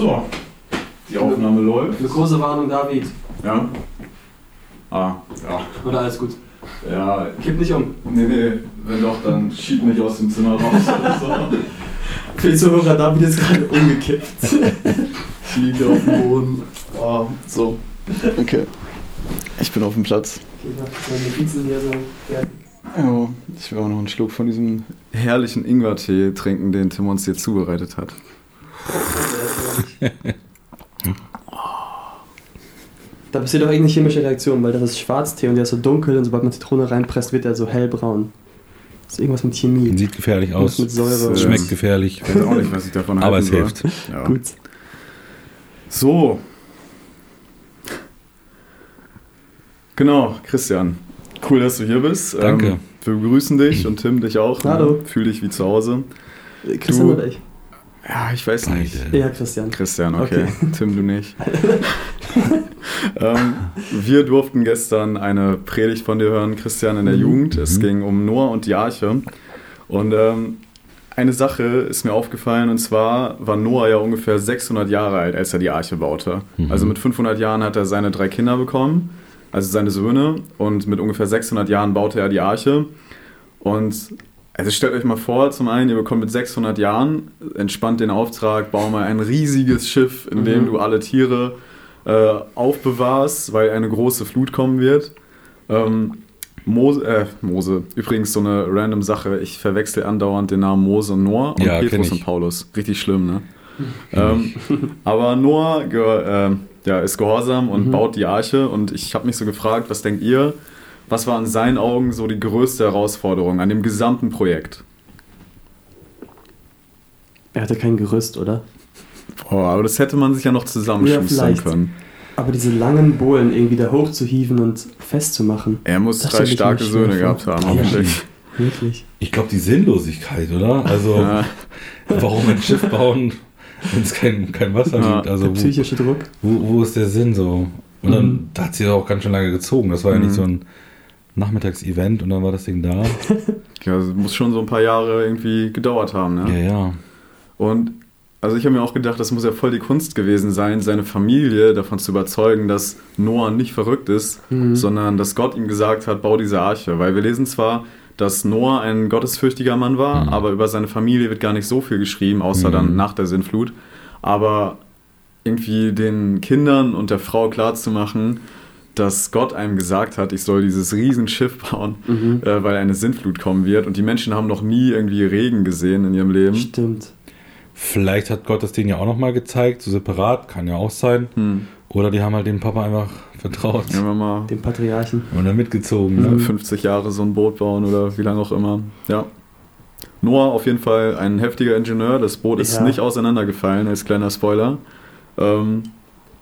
So, die Aufnahme läuft. Eine große Warnung, David. Ja. Ah, ja. Oder alles gut? Ja, Kipp nicht um. nee, nee, wenn doch, dann schieb mich aus dem Zimmer raus oder so. Für die Zuhörer, David ist gerade umgekippt. Ich liege auf dem Boden. Oh, so. Okay. Ich bin auf dem Platz. Ich mach meine Notizen hier so fertig. Ja, ich will auch noch einen Schluck von diesem herrlichen Ingwertee trinken, den Tim uns hier zubereitet hat. Da passiert auch irgendeine chemische Reaktion, weil das ist Schwarztee und der ist so dunkel und sobald man Zitrone reinpresst, wird er so hellbraun. Das ist irgendwas mit Chemie. Sieht gefährlich aus. mit Säure. Das Schmeckt gefährlich. Ich weiß auch nicht, was ich davon Aber halten es hilft. Ja. Gut. So. Genau, Christian. Cool, dass du hier bist. Danke. Ähm, wir begrüßen dich und Tim dich auch. Hallo. Fühl dich wie zu Hause. Christian Du- oder ich? Ja, ich weiß nicht. Ja, Christian. Christian, okay. Tim, du nicht. ähm, wir durften gestern eine Predigt von dir hören, Christian, in der Mhm. Jugend. Es Mhm. ging um Noah und die Arche. Und ähm, eine Sache ist mir aufgefallen, und zwar war Noah ja ungefähr 600 Jahre alt, als er die Arche baute. Mhm. Also mit 500 Jahren hat er seine drei Kinder bekommen, also seine Söhne, und mit ungefähr 600 Jahren baute er die Arche. Und also stellt euch mal vor, zum einen, ihr bekommt mit 600 Jahren entspannt den Auftrag, bau mal ein riesiges Schiff, in dem Mhm. du alle Tiere äh, aufbewahrst, weil eine große Flut kommen wird. Ähm, Mose, äh, Mose, übrigens so eine random Sache, ich verwechsel andauernd den Namen Mose und Noah und Ja, Petrus und Paulus. Richtig schlimm, ne? ähm, aber Noah äh, ja, ist gehorsam und Mhm. baut die Arche und ich habe mich so gefragt, was denkt ihr, was war in seinen Augen so die größte Herausforderung an dem gesamten Projekt? Er hatte kein Gerüst, oder? Boah, aber das hätte man sich ja noch zusammenschustern vielleicht. können. Aber diese langen Bohlen irgendwie da hochzuhieven und festzumachen. Er muss drei starke Söhne gehabt haben, Ja. hoffentlich. Wirklich. Ich glaube, die Sinnlosigkeit, oder? Also, Ja. warum ein Schiff bauen, wenn es kein, kein Wasser Ja, gibt? Also, Der wo, psychische Druck. wo, wo ist der Sinn so? Und dann Mhm. da hat sie auch ganz schön lange gezogen. Das war ja Mhm. nicht so ein Nachmittagsevent und dann war das Ding da. Ja, das muss schon so ein paar Jahre irgendwie gedauert haben, ne? Ja, ja. Und also ich habe mir auch gedacht, das muss ja voll die Kunst gewesen sein, seine Familie davon zu überzeugen, dass Noah nicht verrückt ist, Mhm. sondern dass Gott ihm gesagt hat, bau diese Arche. Weil wir lesen zwar, dass Noah ein gottesfürchtiger Mann war, Mhm. aber über seine Familie wird gar nicht so viel geschrieben, außer Mhm. dann nach der Sintflut. Aber irgendwie den Kindern und der Frau klarzumachen, dass Gott einem gesagt hat, ich soll dieses Riesenschiff bauen, Mhm. äh, weil eine Sintflut kommen wird. Und die Menschen haben noch nie irgendwie Regen gesehen in ihrem Leben. Stimmt. Vielleicht hat Gott das denen ja auch nochmal gezeigt, so separat, kann ja auch sein. Hm. Oder die haben halt dem Papa einfach vertraut Wenn wir mal Dem Patriarchen. und dann mitgezogen. äh, Ne? 50 Jahre so ein Boot bauen oder wie lange auch immer. Ja. Noah auf jeden Fall ein heftiger Ingenieur. Das Boot ist Ja. nicht auseinandergefallen, als kleiner Spoiler. Ähm,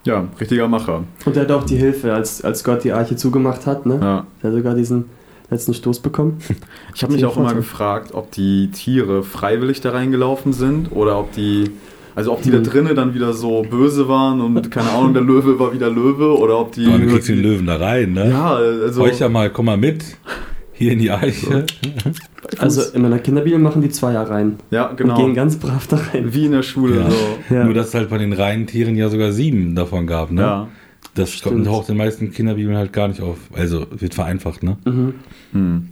ja, richtiger Macher. Und er hat auch die Hilfe, als, als Gott die Arche zugemacht hat, ne? Ja. Er hat sogar diesen letzten Stoß bekommen. Ich habe mich auch immer gefragt, ob die Tiere freiwillig da reingelaufen sind oder ob die, also ob die da Hm. drinnen dann wieder so böse waren und keine Ahnung, der Löwe war wieder Löwe oder ob die. Boah, dann kriegst du den Löwen da rein, ne? ja, also. Heuch ja mal, komm mal mit. Hier in die Eiche. Also in meiner Kinderbibel machen die Zweier rein. ja, Und gehen genau. ganz brav da rein. Wie in der Schule. Ja. So. Ja. Nur, dass es halt bei den reinen Tieren ja sogar sieben davon gab, ne? Ja. Das Stimmt. taucht in den meisten Kinderbibeln halt gar nicht auf. Also wird vereinfacht, ne? Mhm. Hm.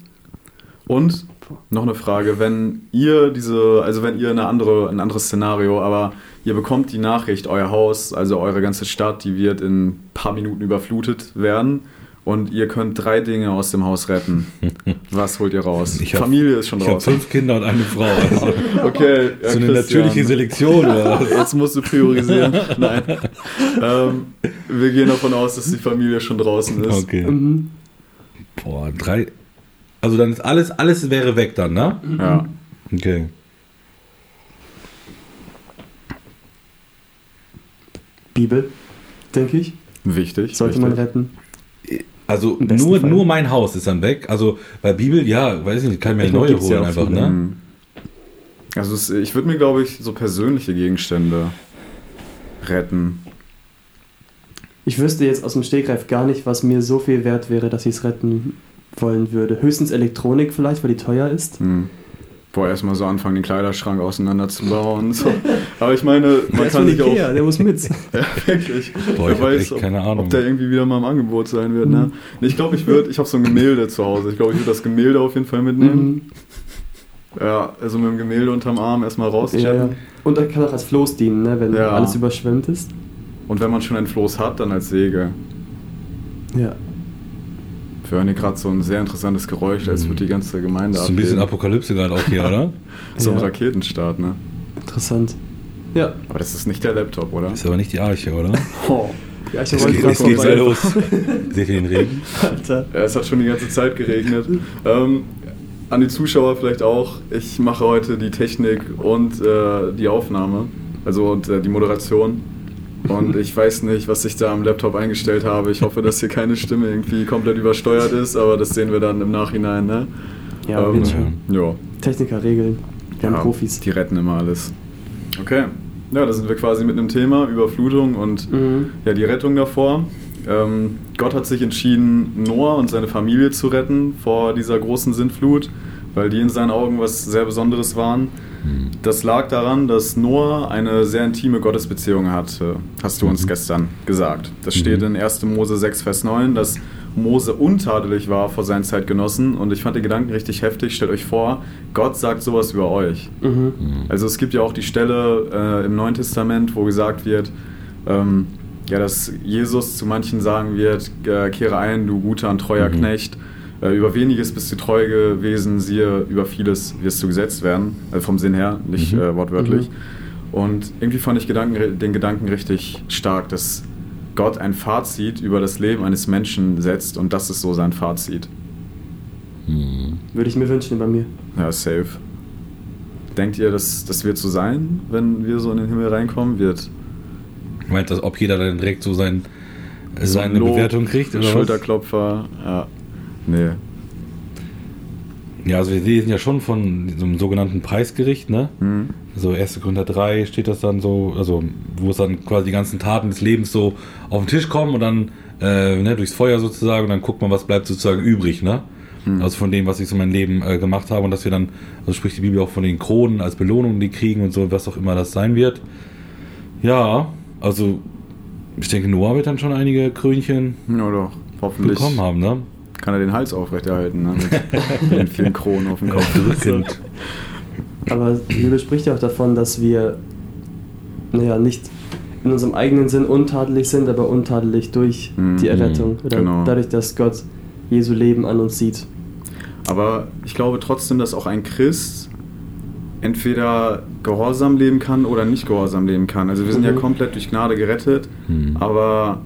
Und noch eine Frage, wenn ihr diese, also wenn ihr eine andere, ein anderes Szenario, aber ihr bekommt die Nachricht, euer Haus, also eure ganze Stadt, die wird in ein paar Minuten überflutet werden und ihr könnt drei Dinge aus dem Haus retten. Was holt ihr raus? Ich hab- Familie ist schon Ich habe raus. fünf Kinder und eine Frau. Also Okay, ja, so eine Christian. natürliche Selektion oder was? Jetzt musst du priorisieren. Nein. Ähm, wir gehen davon aus, dass die Familie schon draußen ist. Okay. Mhm. Boah, drei. Also dann ist alles, alles wäre weg dann, ne? Ja. Okay. Bibel, denke ich. Wichtig. Sollte man wichtig. retten. Also nur, Fall. nur mein Haus ist dann weg. Also bei Bibel, ja, weiß ich nicht, kann ich mir eine Rechnung neue ja holen auch einfach, viele. ne? Also es, ich würde mir, glaube ich, so persönliche Gegenstände retten. Ich wüsste jetzt aus dem Stegreif gar nicht, was mir so viel wert wäre, dass ich es retten wollen würde. Höchstens Elektronik vielleicht, weil die teuer ist. Hm. Boah, erstmal so anfangen, den Kleiderschrank auseinanderzubauen so. Aber ich meine, man Der kann sich auch. Der muss mit. Ja, wirklich. Boah, ich weiß, ob, keine Ahnung. ob der irgendwie wieder mal im Angebot sein wird. Ne? Nee, Ich glaube, ich würde, ich habe so ein Gemälde zu Hause. Ich glaube, ich würde das Gemälde auf jeden Fall mitnehmen. Mhm. Ja, also mit dem Gemälde unterm Arm erstmal rauschecken. ja. Und das kann auch als Floß dienen, ne, wenn Ja. alles überschwemmt ist. Und wenn man schon ein Floß hat, dann als Säge. Ja. Wir hören hier gerade so ein sehr interessantes Geräusch, als würde die ganze Gemeinde Das ist ein bisschen abgehen. Apokalypse gerade auch hier, oder? So ein Ja. Raketenstart, ne? Interessant. Ja. Aber das ist nicht der Laptop, oder? Ist aber nicht die Arche, oder? Oh. Ja, ich Es wollte geht, es geht sehr los. Seht ihr den Regen? Alter. Ja, es hat schon die ganze Zeit geregnet. Ähm, an die Zuschauer vielleicht auch. Ich mache heute die Technik und äh, die Aufnahme, also und äh, die Moderation. Und ich weiß nicht, was ich da am Laptop eingestellt habe. Ich hoffe, dass hier keine Stimme irgendwie komplett übersteuert ist, aber das sehen wir dann im Nachhinein. Ne? Ja, Ähm, ja. Techniker regeln. Wir haben Ja, Profis. Die retten immer alles. Okay. Ja, da sind wir quasi mit einem Thema, Überflutung und Mhm. ja, die Rettung davor. Ähm, Gott hat sich entschieden, Noah und seine Familie zu retten vor dieser großen Sintflut, weil die in seinen Augen was sehr Besonderes waren. Das lag daran, dass Noah eine sehr intime Gottesbeziehung hatte, hast du uns Mhm. gestern gesagt. Das steht in 1. Mose 6, Vers 9, dass Mose untadelig war vor seinen Zeitgenossen und ich fand den Gedanken richtig heftig. Stellt euch vor, Gott sagt sowas über euch. Mhm. Also es gibt ja auch die Stelle äh, im Neuen Testament, wo gesagt wird, ähm, ja, dass Jesus zu manchen sagen wird, äh, kehre ein, du guter und treuer Mhm. Knecht. Äh, über weniges bist du treu gewesen, siehe, über vieles wirst du gesetzt werden. Also vom Sinn her, nicht Mhm. äh, wortwörtlich. Mhm. Und irgendwie fand ich Gedanken, den Gedanken richtig stark, dass Gott ein Fazit über das Leben eines Menschen setzt und das ist so sein Fazit. Hm. Würde ich mir wünschen bei mir. Ja, safe. Denkt ihr, dass das wird so sein, wenn wir so in den Himmel reinkommen? Wird Meint das, ob jeder dann direkt so sein, seine Lob, Bewertung kriegt? Oder was? Schulterklopfer? Ja. Nee. Ja, also wir lesen ja schon von so einem sogenannten Preisgericht, ne? Hm. So 1. Korinther 3 steht das dann so, also wo es dann quasi die ganzen Taten des Lebens so auf den Tisch kommen und dann äh, ne, durchs Feuer sozusagen und dann guckt man, was bleibt sozusagen übrig, ne? Hm. Also von dem, was ich so mein Leben äh, gemacht habe und dass wir dann, also spricht die Bibel auch von den Kronen als Belohnung, die kriegen und so, was auch immer das sein wird. Ja, also ich denke, Noah wird dann schon einige Krönchen Ja, doch. Hoffentlich bekommen haben, ne? Kann er den Hals aufrechterhalten, ne? Mit den vielen Kronen auf dem Kopf. Aber die Bibel spricht ja auch davon, dass wir naja, nicht in unserem eigenen Sinn untadelig sind, aber untadelig durch Mhm. die Errettung. Oder Genau. dadurch, dass Gott Jesu Leben an uns sieht. Aber ich glaube trotzdem, dass auch ein Christ entweder gehorsam leben kann oder nicht gehorsam leben kann. Also wir sind ja Mhm. komplett durch Gnade gerettet, Mhm. aber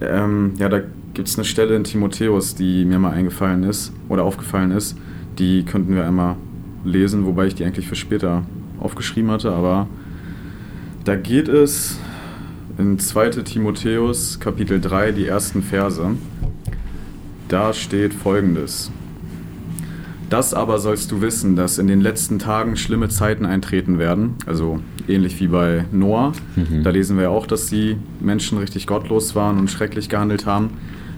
ähm, ja, da gibt es eine Stelle in Timotheus, die mir mal eingefallen ist oder aufgefallen ist. Die könnten wir einmal lesen, wobei ich die eigentlich für später aufgeschrieben hatte, aber da geht es in 2. Timotheus Kapitel 3, die ersten Verse. Da steht folgendes. Das aber sollst du wissen, dass in den letzten Tagen schlimme Zeiten eintreten werden. Also ähnlich wie bei Noah. Mhm. Da lesen wir auch, dass die Menschen richtig gottlos waren und schrecklich gehandelt haben.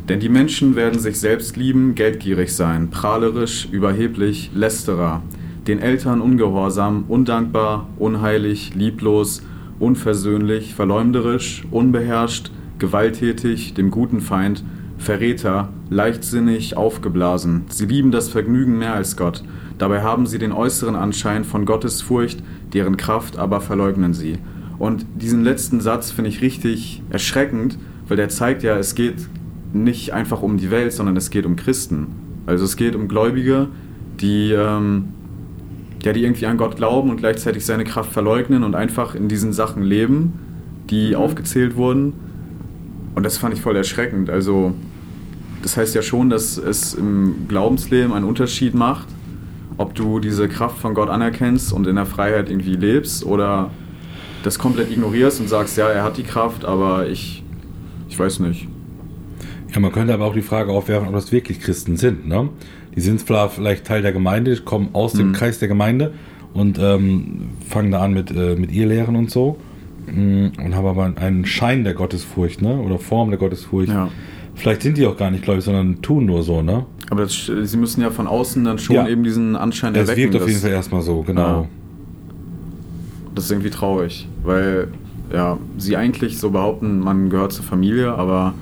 Denn die Menschen werden sich selbst lieben, geldgierig sein, prahlerisch, überheblich, lästerer, den Eltern ungehorsam, undankbar, unheilig, lieblos, unversöhnlich, verleumderisch, unbeherrscht, gewalttätig, dem guten Feind, Verräter, leichtsinnig, aufgeblasen. Sie lieben das Vergnügen mehr als Gott. Dabei haben sie den äußeren Anschein von Gottes Furcht, deren Kraft aber verleugnen sie. Und diesen letzten Satz finde ich richtig erschreckend, weil der zeigt ja, es geht nicht einfach um die Welt, sondern es geht um Christen. Also es geht um Gläubige, die, ähm, ja, die irgendwie an Gott glauben und gleichzeitig seine Kraft verleugnen und einfach in diesen Sachen leben, die aufgezählt wurden. Und das fand ich voll erschreckend. Also das heißt ja schon, dass es im Glaubensleben einen Unterschied macht, ob du diese Kraft von Gott anerkennst und in der Freiheit irgendwie lebst oder das komplett ignorierst und sagst, ja, er hat die Kraft, aber ich, ich weiß nicht. Ja, man könnte aber auch die Frage aufwerfen, ob das wirklich Christen sind. Ne? Die sind zwar vielleicht Teil der Gemeinde, kommen aus dem Mhm. Kreis der Gemeinde und ähm, fangen da an mit, äh, mit ihr Lehren und so mm, und haben aber einen Schein der Gottesfurcht ne? oder Form der Gottesfurcht. Ja. Vielleicht sind die auch gar nicht gläubig, sondern tun nur so. Ne? Aber das, sie müssen ja von außen dann schon Ja. eben diesen Anschein Es erwecken. wirkt auf jeden Fall erstmal so, genau. Ja. Das ist irgendwie traurig, weil ja, sie eigentlich so behaupten, man gehört zur Familie, aber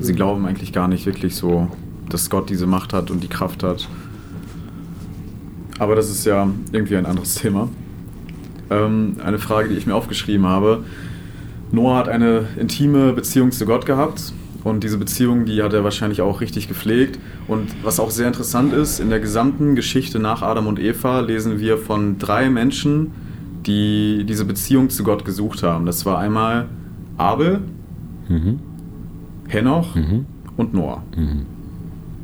sie glauben eigentlich gar nicht wirklich so, dass Gott diese Macht hat und die Kraft hat. Aber das ist ja irgendwie ein anderes Thema. Ähm, eine Frage, die ich mir aufgeschrieben habe. Noah hat eine intime Beziehung zu Gott gehabt und diese Beziehung, die hat er wahrscheinlich auch richtig gepflegt. Und was auch sehr interessant ist, in der gesamten Geschichte nach Adam und Eva lesen wir von drei Menschen, die diese Beziehung zu Gott gesucht haben. Das war einmal Abel, Mhm. Henoch Mhm. und Noah. Mhm.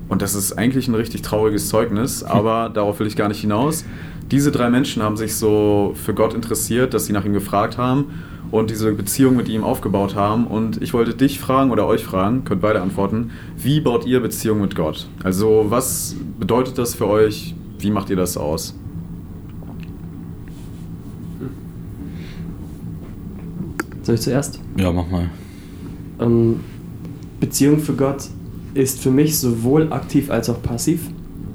Und das ist eigentlich ein richtig trauriges Zeugnis, aber darauf will ich gar nicht hinaus. Diese drei Menschen haben sich so für Gott interessiert, dass sie nach ihm gefragt haben und diese Beziehung mit ihm aufgebaut haben. Und ich wollte dich fragen oder euch fragen, könnt beide antworten, wie baut ihr Beziehung mit Gott? Also was bedeutet das für euch? Wie macht ihr das aus? Soll ich zuerst? Ja, mach mal. Ähm, Beziehung für Gott ist für mich sowohl aktiv als auch passiv.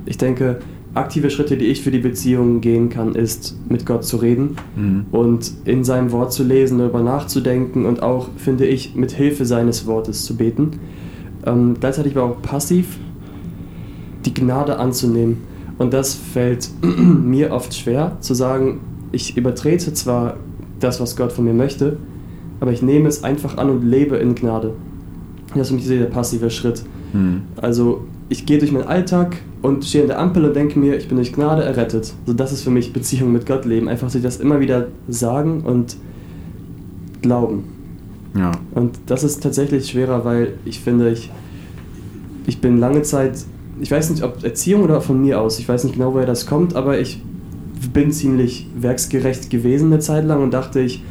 Ich denke, aktive Schritte, die ich für die Beziehung gehen kann, ist mit Gott zu reden Mhm. und in seinem Wort zu lesen, darüber nachzudenken und auch, finde ich, mit Hilfe seines Wortes zu beten. Ähm, gleichzeitig aber auch passiv die Gnade anzunehmen. Und das fällt mir oft schwer, zu sagen, ich übertrete zwar das, was Gott von mir möchte, aber ich nehme es einfach an und lebe in Gnade. Das ist für mich dieser passive Schritt. Mhm. Also ich gehe durch meinen Alltag und stehe an der Ampel und denke mir, ich bin durch Gnade errettet. Also das ist für mich Beziehung mit Gott leben. Einfach sich das immer wieder sagen und glauben. Ja. Und das ist tatsächlich schwerer, weil ich finde, ich, ich bin lange Zeit, ich weiß nicht, ob Erziehung oder von mir aus, ich weiß nicht genau, woher das kommt, aber ich bin ziemlich werksgerecht gewesen eine Zeit lang und dachte ich,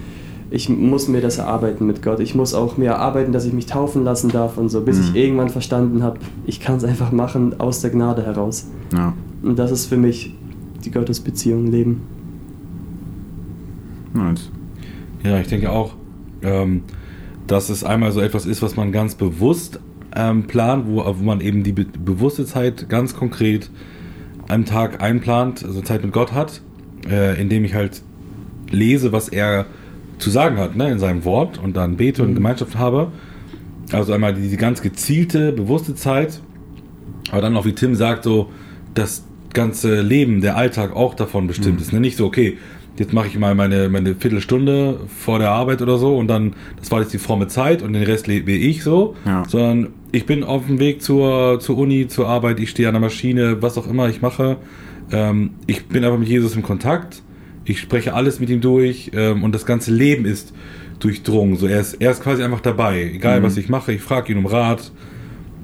ich muss mir das erarbeiten mit Gott. Ich muss auch mir erarbeiten, dass ich mich taufen lassen darf und so, bis Mhm. ich irgendwann verstanden habe, ich kann es einfach machen aus der Gnade heraus. Ja. Und das ist für mich die Gottesbeziehung leben. Nice. Ja, ich denke auch, ähm, dass es einmal so etwas ist, was man ganz bewusst ähm, plant, wo, wo man eben die be bewusste Zeit ganz konkret am Tag einplant, also Zeit mit Gott hat, äh, indem ich halt lese, was er zu sagen hat, ne, in seinem Wort und dann bete und Mhm. Gemeinschaft habe. Also einmal diese ganz gezielte, bewusste Zeit, aber dann auch, wie Tim sagt, so das ganze Leben, der Alltag auch davon bestimmt Mhm. ist. Ne? Nicht so, okay, jetzt mache ich mal meine, meine Viertelstunde vor der Arbeit oder so und dann, das war jetzt die fromme Zeit und den Rest lebe ich so, Ja. sondern ich bin auf dem Weg zur, zur Uni, zur Arbeit, ich stehe an der Maschine, was auch immer ich mache. Ähm, ich bin einfach mit Jesus im Kontakt, ich spreche alles mit ihm durch ähm, und das ganze Leben ist durchdrungen. So, er, ist, er ist quasi einfach dabei, egal Mhm. was ich mache, ich frage ihn um Rat.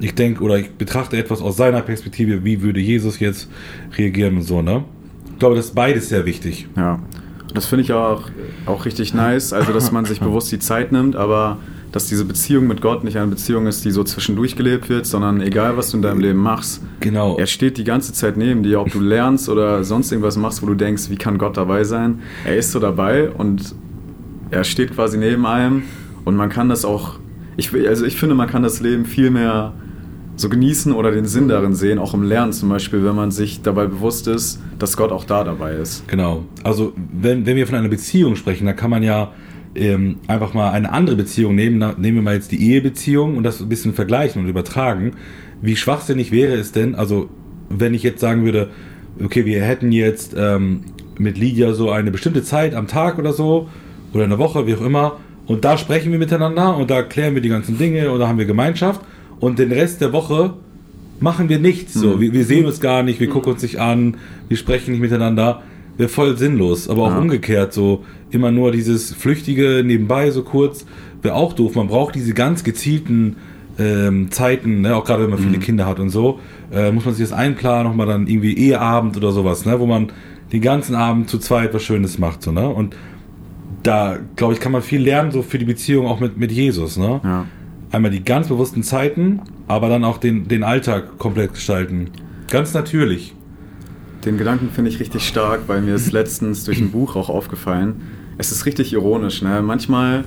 Ich denke oder ich betrachte etwas aus seiner Perspektive, wie würde Jesus jetzt reagieren und so, ne? Ich glaube, das ist beides sehr wichtig. Ja, das finde ich auch, auch richtig nice, also dass man sich bewusst die Zeit nimmt, aber dass diese Beziehung mit Gott nicht eine Beziehung ist, die so zwischendurch gelebt wird, sondern egal, was du in deinem Leben machst, Genau. er steht die ganze Zeit neben dir, ob du lernst oder sonst irgendwas machst, wo du denkst, wie kann Gott dabei sein? Er ist so dabei und er steht quasi neben einem und man kann das auch, ich, also ich finde, man kann das Leben viel mehr so genießen oder den Sinn darin sehen, auch im Lernen zum Beispiel, wenn man sich dabei bewusst ist, dass Gott auch da dabei ist. Genau. Also, wenn, wenn wir von einer Beziehung sprechen, dann kann man ja ähm, einfach mal eine andere Beziehung nehmen. Nehmen wir mal jetzt die Ehebeziehung und das ein bisschen vergleichen und übertragen. Wie schwachsinnig wäre es denn, also, wenn ich jetzt sagen würde, okay, wir hätten jetzt ähm, mit Lydia so eine bestimmte Zeit am Tag oder so oder in der Woche, wie auch immer, und da sprechen wir miteinander und da klären wir die ganzen Dinge und da haben wir Gemeinschaft und den Rest der Woche machen wir nichts. So, Mhm. wir, wir sehen uns gar nicht, wir gucken uns nicht an, wir sprechen nicht miteinander. Wäre voll sinnlos. Aber auch Ja. umgekehrt, so immer nur dieses Flüchtige nebenbei, so kurz, wäre auch doof. Man braucht diese ganz gezielten ähm, Zeiten, ne? auch gerade wenn man viele Kinder hat und so, äh, muss man sich das einplanen, nochmal dann irgendwie Eheabend oder sowas, ne? wo man den ganzen Abend zu zweit was Schönes macht. So, ne? Und da, glaube ich, kann man viel lernen, so für die Beziehung auch mit, mit Jesus. Ne? Ja. Einmal die ganz bewussten Zeiten, aber dann auch den, den Alltag komplett gestalten. Ganz natürlich. Den Gedanken finde ich richtig stark, weil mir ist letztens durch ein Buch auch aufgefallen. Es ist richtig ironisch, ne? Manchmal,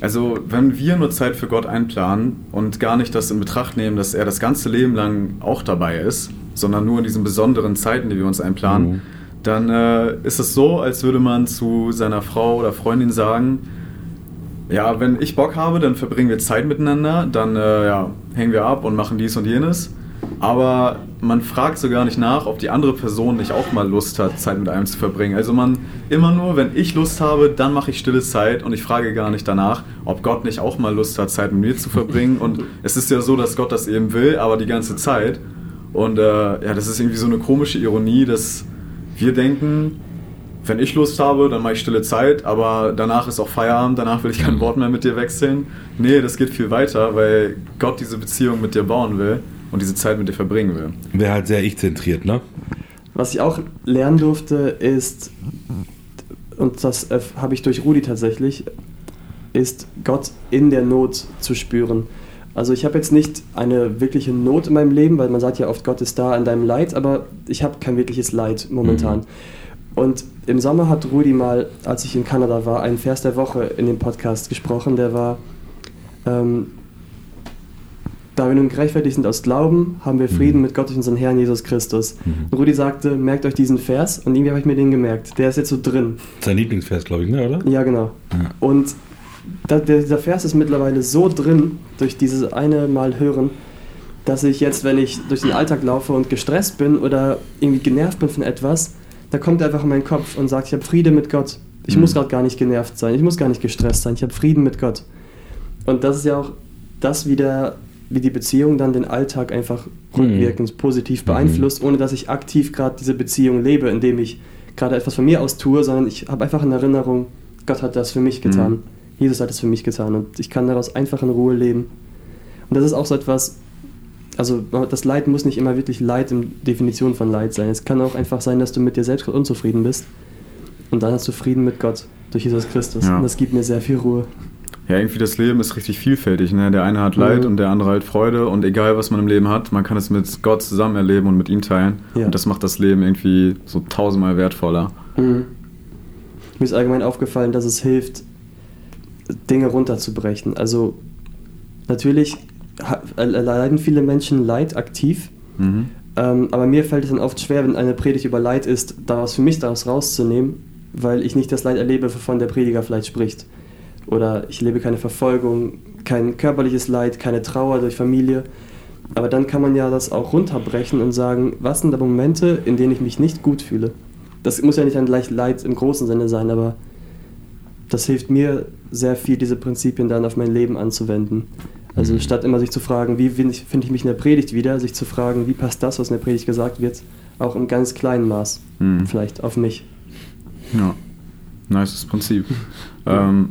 Also, wenn wir nur Zeit für Gott einplanen und gar nicht das in Betracht nehmen, dass er das ganze Leben lang auch dabei ist, sondern nur in diesen besonderen Zeiten, die wir uns einplanen, Mhm. dann äh, ist es so, als würde man zu seiner Frau oder Freundin sagen, ja, wenn ich Bock habe, dann verbringen wir Zeit miteinander, dann äh, ja, hängen wir ab und machen dies und jenes. Aber man fragt so gar nicht nach, ob die andere Person nicht auch mal Lust hat, Zeit mit einem zu verbringen. Also man immer nur, wenn ich Lust habe, dann mache ich stille Zeit und ich frage gar nicht danach, ob Gott nicht auch mal Lust hat, Zeit mit mir zu verbringen. Und es ist ja so, dass Gott das eben will, aber die ganze Zeit. Und äh, ja, das ist irgendwie so eine komische Ironie, dass wir denken, wenn ich Lust habe, dann mache ich stille Zeit, aber danach ist auch Feierabend, danach will ich kein Wort mehr mit dir wechseln. Nee, das geht viel weiter, weil Gott diese Beziehung mit dir bauen will und diese Zeit mit dir verbringen will. Wäre halt sehr ich-zentriert, ne? Was ich auch lernen durfte, ist, und das äh, habe ich durch Rudi tatsächlich, ist Gott in der Not zu spüren. Also ich habe jetzt nicht eine wirkliche Not in meinem Leben, weil man sagt ja oft, Gott ist da in deinem Leid, aber ich habe kein wirkliches Leid momentan. Mhm. Und im Sommer hat Rudi mal, als ich in Kanada war, einen Vers der Woche in dem Podcast gesprochen, der war, ähm, da wir nun gerechtfertigt sind aus Glauben, haben wir Frieden Mhm. mit Gott durch unseren Herrn Jesus Christus. Mhm. Rudi sagte, merkt euch diesen Vers und irgendwie habe ich mir den gemerkt. Der ist jetzt so drin. Sein Lieblingsvers, glaube ich, ne, oder? Ja, genau. Ja. Und da, der, dieser Vers ist mittlerweile so drin, durch dieses eine Mal hören, dass ich jetzt, wenn ich durch den Alltag laufe und gestresst bin oder irgendwie genervt bin von etwas, da kommt er einfach in meinen Kopf und sagt, ich habe Friede mit Gott. Ich Mhm. muss gerade gar nicht genervt sein, ich muss gar nicht gestresst sein, ich habe Frieden mit Gott. Und das ist ja auch das wieder, wie die Beziehung dann den Alltag einfach rückwirkend positiv beeinflusst, ohne dass ich aktiv gerade diese Beziehung lebe, indem ich gerade etwas von mir aus tue, sondern ich habe einfach in Erinnerung, Gott hat das für mich getan. Mhm. Jesus hat es für mich getan und ich kann daraus einfach in Ruhe leben. Und das ist auch so etwas, also das Leid muss nicht immer wirklich Leid in Definition von Leid sein. Es kann auch einfach sein, dass du mit dir selbst unzufrieden bist und dann hast du Frieden mit Gott durch Jesus Christus. Ja. Und das gibt mir sehr viel Ruhe. Ja, irgendwie das Leben ist richtig vielfältig. Ne? Der eine hat Leid Mhm. und der andere hat Freude. Und egal, was man im Leben hat, man kann es mit Gott zusammen erleben und mit ihm teilen. Ja. Und das macht das Leben irgendwie so tausendmal wertvoller. Mhm. Mir ist allgemein aufgefallen, dass es hilft, Dinge runterzubrechen. Also natürlich äh, leiden viele Menschen Leid aktiv, Mhm. ähm, aber mir fällt es dann oft schwer, wenn eine Predigt über Leid ist, daraus für mich daraus rauszunehmen, weil ich nicht das Leid erlebe, wovon der Prediger vielleicht spricht. Oder ich lebe keine Verfolgung, kein körperliches Leid, keine Trauer durch Familie. Aber dann kann man ja das auch runterbrechen und sagen, was sind da Momente, in denen ich mich nicht gut fühle? Das muss ja nicht dann gleich Leid im großen Sinne sein, aber das hilft mir sehr viel, diese Prinzipien dann auf mein Leben anzuwenden. Also Mhm. statt immer sich zu fragen, wie finde ich, finde ich mich in der Predigt wieder, sich zu fragen, wie passt das, was in der Predigt gesagt wird, auch im ganz kleinen Maß Mhm. vielleicht auf mich. Ja, nices Prinzip. ähm,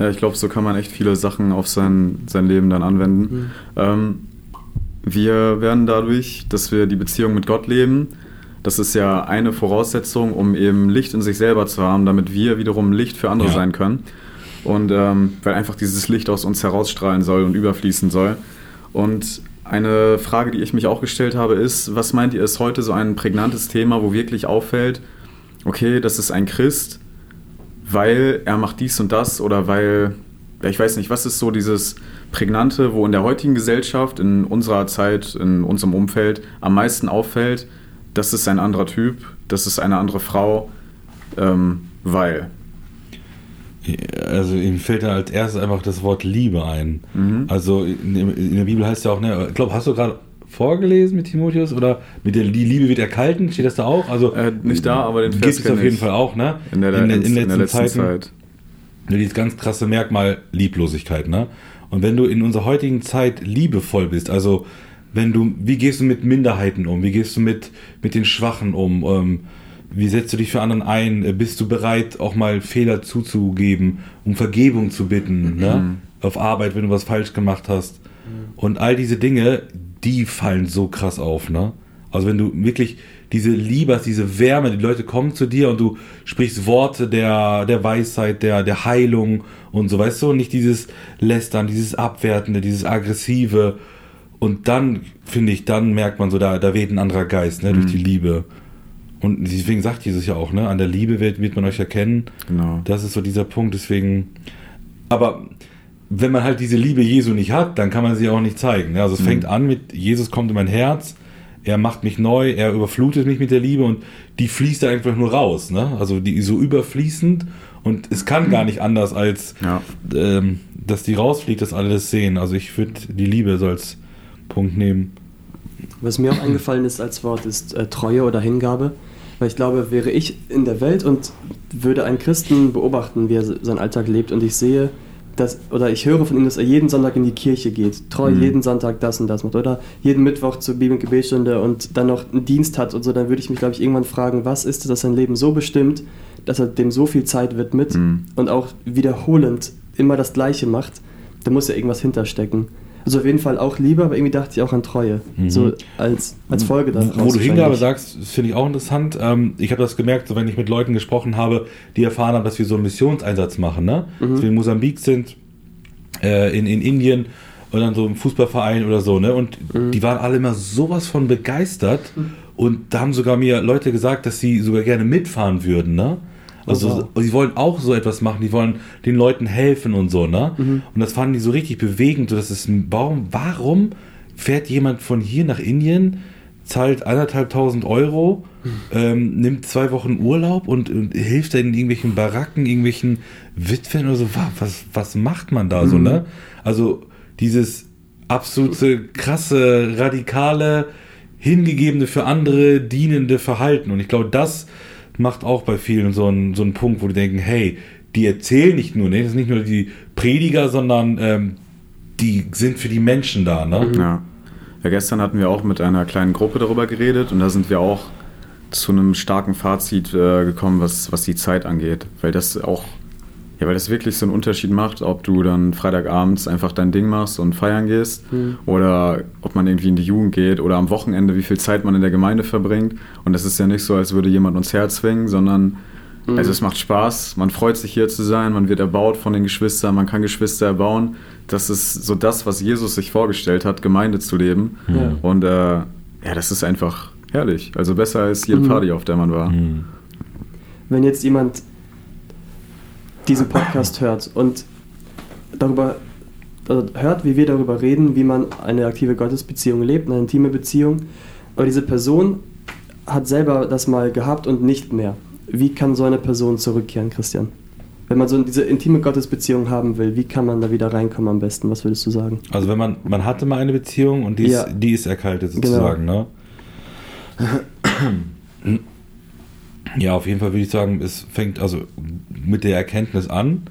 ja, ich glaube, so kann man echt viele Sachen auf sein, sein Leben dann anwenden. Mhm. Ähm, wir werden dadurch, dass wir die Beziehung mit Gott leben, das ist ja eine Voraussetzung, um eben Licht in sich selber zu haben, damit wir wiederum Licht für andere Ja. sein können. Und ähm, weil einfach dieses Licht aus uns herausstrahlen soll und überfließen soll. Und eine Frage, die ich mich auch gestellt habe, ist, was meint ihr, ist heute so ein prägnantes Thema, wo wirklich auffällt, okay, das ist ein Christ, weil er macht dies und das oder weil, ja, ich weiß nicht, was ist so dieses Prägnante, wo in der heutigen Gesellschaft, in unserer Zeit, in unserem Umfeld am meisten auffällt, das ist ein anderer Typ, das ist eine andere Frau, ähm, weil. Also ihm fällt da als erstes einfach das Wort Liebe ein. Mhm. Also in, in der Bibel heißt ja auch, ne, ich glaube, hast du gerade vorgelesen mit Timotheus oder mit der die Liebe wird erkalten, steht das da auch? Also Äh, nicht da, aber den gibt Vers es kenn auf jeden ich. Fall auch, ne? In der, in, in der letzten Zeit. Ja, Dieses ganz krasse Merkmal Lieblosigkeit, ne? Und wenn du in unserer heutigen Zeit liebevoll bist, also wenn du, wie gehst du mit Minderheiten um? Wie gehst du mit, mit den Schwachen um? Ähm, wie setzt du dich für anderen ein? Äh, Bist du bereit, auch mal Fehler zuzugeben, um Vergebung zu bitten, ne? Auf Arbeit, wenn du was falsch gemacht hast. Und all diese Dinge, die fallen so krass auf, ne? Also wenn du wirklich diese Liebe hast, diese Wärme, die Leute kommen zu dir und du sprichst Worte der, der Weisheit, der, der Heilung und so, weißt du, und nicht dieses Lästern, dieses Abwertende, dieses Aggressive. Und dann, finde ich, dann merkt man so, da, da weht ein anderer Geist, ne, durch die Liebe. Und deswegen sagt Jesus ja auch, ne, an der Liebe wird, wird man euch erkennen. Genau. Das ist so dieser Punkt, deswegen. Aber wenn man halt diese Liebe Jesu nicht hat, dann kann man sie auch nicht zeigen. Ja, Also es Mhm. fängt an mit, Jesus kommt in mein Herz, er macht mich neu, er überflutet mich mit der Liebe und die fließt einfach nur raus. Ne? Also die ist so überfließend und es kann gar nicht anders, als Ja. ähm, dass die rausfliegt, dass alle das sehen. Also ich würde die Liebe so als Punkt nehmen. Was mir auch eingefallen ist als Wort, ist äh, Treue oder Hingabe. Weil ich glaube, wäre ich in der Welt und würde einen Christen beobachten, wie er se- seinen Alltag lebt und ich sehe, dass, oder ich höre von ihm, dass er jeden Sonntag in die Kirche geht, treu Mhm. jeden Sonntag das und das macht, oder jeden Mittwoch zur Bibel- und Gebetsstunde und dann noch einen Dienst hat und so, dann würde ich mich, glaube ich, irgendwann fragen, was ist es, das sein Leben so bestimmt, dass er dem so viel Zeit widmet Mhm. und auch wiederholend immer das Gleiche macht, da muss ja irgendwas hinterstecken. Also auf jeden Fall auch Liebe, aber irgendwie dachte ich auch an Treue. Mhm. So als, als Folge daraus. Wo du Hingabe sagst, das finde ich auch interessant. Ähm, ich habe das gemerkt, so wenn ich mit Leuten gesprochen habe, die erfahren haben, dass wir so einen Missionseinsatz machen, ne? Mhm. Dass wir in Mosambik sind, äh, in, in Indien und dann so im Fußballverein oder so, ne? Und Mhm. die waren alle immer sowas von begeistert und da haben sogar mir Leute gesagt, dass sie sogar gerne mitfahren würden, ne? Also Oh, sie wollen auch so etwas machen, die wollen den Leuten helfen und so, ne? Mhm. Und das fanden die so richtig bewegend. So, das ist ein Baum. Warum fährt jemand von hier nach Indien, zahlt anderthalbtausend Euro, ähm, nimmt zwei Wochen Urlaub und, und hilft dann in irgendwelchen Baracken, irgendwelchen Witwen oder so? Wa- Was, was macht man da so, ne? Also dieses absolute, krasse, radikale, hingegebene für andere dienende Verhalten. Und ich glaube, das macht auch bei vielen so einen, so einen Punkt, wo die denken, hey, die erzählen nicht nur, ne? das sind nicht nur die Prediger, sondern ähm, die sind für die Menschen da. Ne? Ja. ja, gestern hatten wir auch mit einer kleinen Gruppe darüber geredet und da sind wir auch zu einem starken Fazit äh, gekommen, was, was die Zeit angeht. Weil das auch, ja, weil das wirklich so einen Unterschied macht, ob du dann Freitagabends einfach dein Ding machst und feiern gehst oder ob man irgendwie in die Jugend geht oder am Wochenende, wie viel Zeit man in der Gemeinde verbringt. Und das ist ja nicht so, als würde jemand uns herzwingen, sondern also es macht Spaß, man freut sich hier zu sein, man wird erbaut von den Geschwistern, man kann Geschwister erbauen. Das ist so das, was Jesus sich vorgestellt hat, Gemeinde zu leben. Ja. Und äh, ja, das ist einfach herrlich. Also besser als jede Mhm. Party, auf der man war. Hm. Wenn jetzt jemand diesen Podcast hört und darüber also hört, wie wir darüber reden, wie man eine aktive Gottesbeziehung lebt, eine intime Beziehung, aber diese Person hat selber das mal gehabt und nicht mehr. Wie kann so eine Person zurückkehren, Christian? Wenn man so diese intime Gottesbeziehung haben will, wie kann man da wieder reinkommen am besten? Was würdest du sagen? Also wenn man, man hatte mal eine Beziehung und die ist, Ja. die ist erkaltet sozusagen, ne? Ja, auf jeden Fall würde ich sagen, es fängt also mit der Erkenntnis an,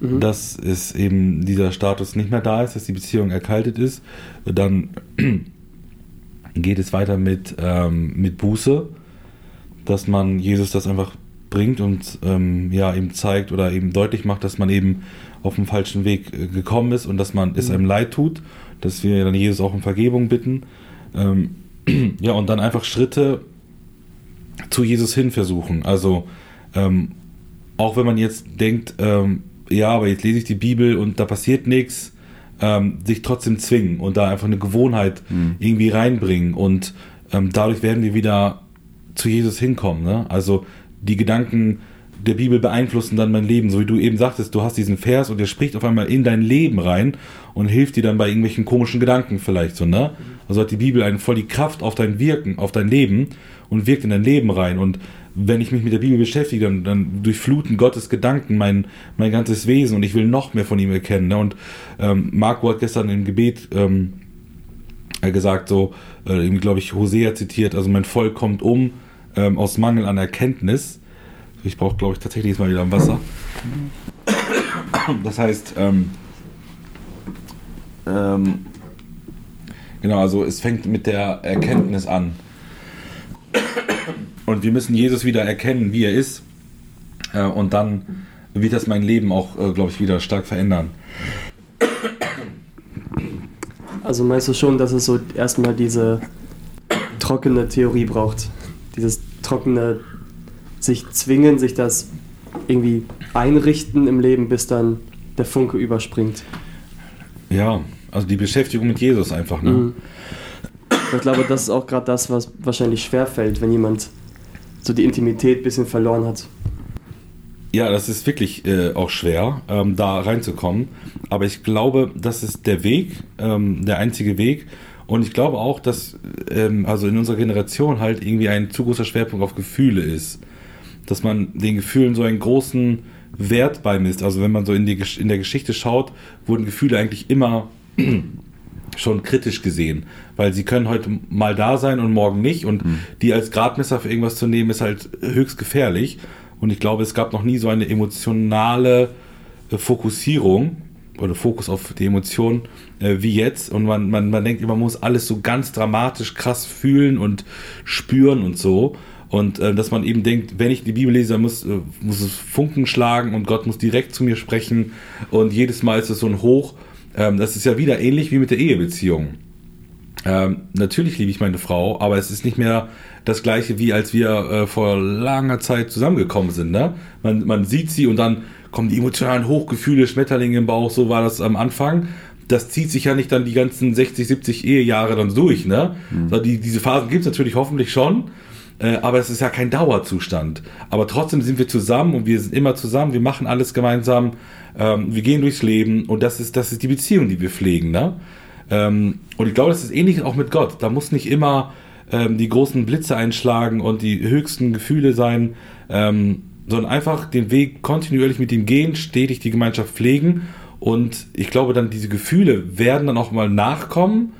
Mhm. dass es eben dieser Status nicht mehr da ist, dass die Beziehung erkaltet ist. Dann geht es weiter mit, ähm, mit Buße, dass man Jesus das einfach bringt und ähm, ja eben zeigt oder eben deutlich macht, dass man eben auf dem falschen Weg äh, gekommen ist und dass man es einem leid tut, dass wir dann Jesus auch um Vergebung bitten. Ähm, ja, und dann einfach Schritte zu Jesus hin versuchen. Also ähm, auch wenn man jetzt denkt, ähm, ja, aber jetzt lese ich die Bibel und da passiert nichts, ähm, sich trotzdem zwingen und da einfach eine Gewohnheit Mhm. irgendwie reinbringen und ähm, dadurch werden wir wieder zu Jesus hinkommen. Ne? Also die Gedanken der Bibel beeinflussen dann mein Leben, so wie du eben sagtest, du hast diesen Vers und der spricht auf einmal in dein Leben rein und hilft dir dann bei irgendwelchen komischen Gedanken vielleicht so, ne? Also hat die Bibel einen voll die Kraft auf dein Wirken, auf dein Leben und wirkt in dein Leben rein und wenn ich mich mit der Bibel beschäftige, dann, dann durchfluten Gottes Gedanken mein, mein ganzes Wesen und ich will noch mehr von ihm erkennen. Ne? Und ähm, Marco hat gestern im Gebet ähm, äh, gesagt, so, äh, glaube ich, Hosea zitiert, also mein Volk kommt um ähm, aus Mangel an Erkenntnis. Ich brauche, glaube ich, tatsächlich jetzt mal wieder Wasser. Das heißt, ähm, ähm, genau, also es fängt mit der Erkenntnis an. Und wir müssen Jesus wieder erkennen, wie er ist. Äh, und dann wird das mein Leben auch, äh, glaube ich, wieder stark verändern. Also meinst du schon, dass es so erstmal diese trockene Theorie braucht? Dieses trockene sich zwingen, sich das irgendwie einrichten im Leben, bis dann der Funke überspringt. Ja, also die Beschäftigung mit Jesus einfach, ne? Mhm. Ich glaube, das ist auch gerade das, was wahrscheinlich schwerfällt, wenn jemand so die Intimität ein bisschen verloren hat. Ja, das ist wirklich äh, auch schwer, ähm, da reinzukommen. Aber ich glaube, das ist der Weg, ähm, der einzige Weg. Und ich glaube auch, dass ähm, also in unserer Generation halt irgendwie ein zu großer Schwerpunkt auf Gefühle ist. Dass man den Gefühlen so einen großen Wert beimisst. Also wenn man so in, die, in der Geschichte schaut, wurden Gefühle eigentlich immer schon kritisch gesehen. Weil sie können heute mal da sein und morgen nicht. Und mhm. die als Gradmesser für irgendwas zu nehmen, ist halt höchst gefährlich. Und ich glaube, es gab noch nie so eine emotionale äh, Fokussierung oder Fokus auf die Emotionen äh, wie jetzt. Und man, man, man denkt, man muss alles so ganz dramatisch krass fühlen und spüren und so. Und äh, dass man eben denkt, wenn ich die Bibel lese, muss, äh, muss es Funken schlagen und Gott muss direkt zu mir sprechen. Und jedes Mal ist es so ein Hoch. Ähm, das ist ja wieder ähnlich wie mit der Ehebeziehung. Ähm, natürlich liebe ich meine Frau, aber es ist nicht mehr das gleiche, wie als wir äh, vor langer Zeit zusammengekommen sind. Ne? Man, man sieht sie und dann kommen die emotionalen Hochgefühle, Schmetterlinge im Bauch, so war das am Anfang. Das zieht sich ja nicht dann die ganzen 60, 70 Ehejahre dann durch. Ne? Mhm. Die, diese Phasen gibt es natürlich hoffentlich schon, äh, aber es ist ja kein Dauerzustand. Aber trotzdem sind wir zusammen und wir sind immer zusammen, wir machen alles gemeinsam, ähm, wir gehen durchs Leben und das ist, das ist die Beziehung, die wir pflegen. Ne? Ähm, und ich glaube, das ist ähnlich auch mit Gott. Da muss nicht immer ähm, die großen Blitze einschlagen und die höchsten Gefühle sein, ähm, sondern einfach den Weg kontinuierlich mit ihm gehen, stetig die Gemeinschaft pflegen. Und ich glaube dann, diese Gefühle werden dann auch mal nachkommen,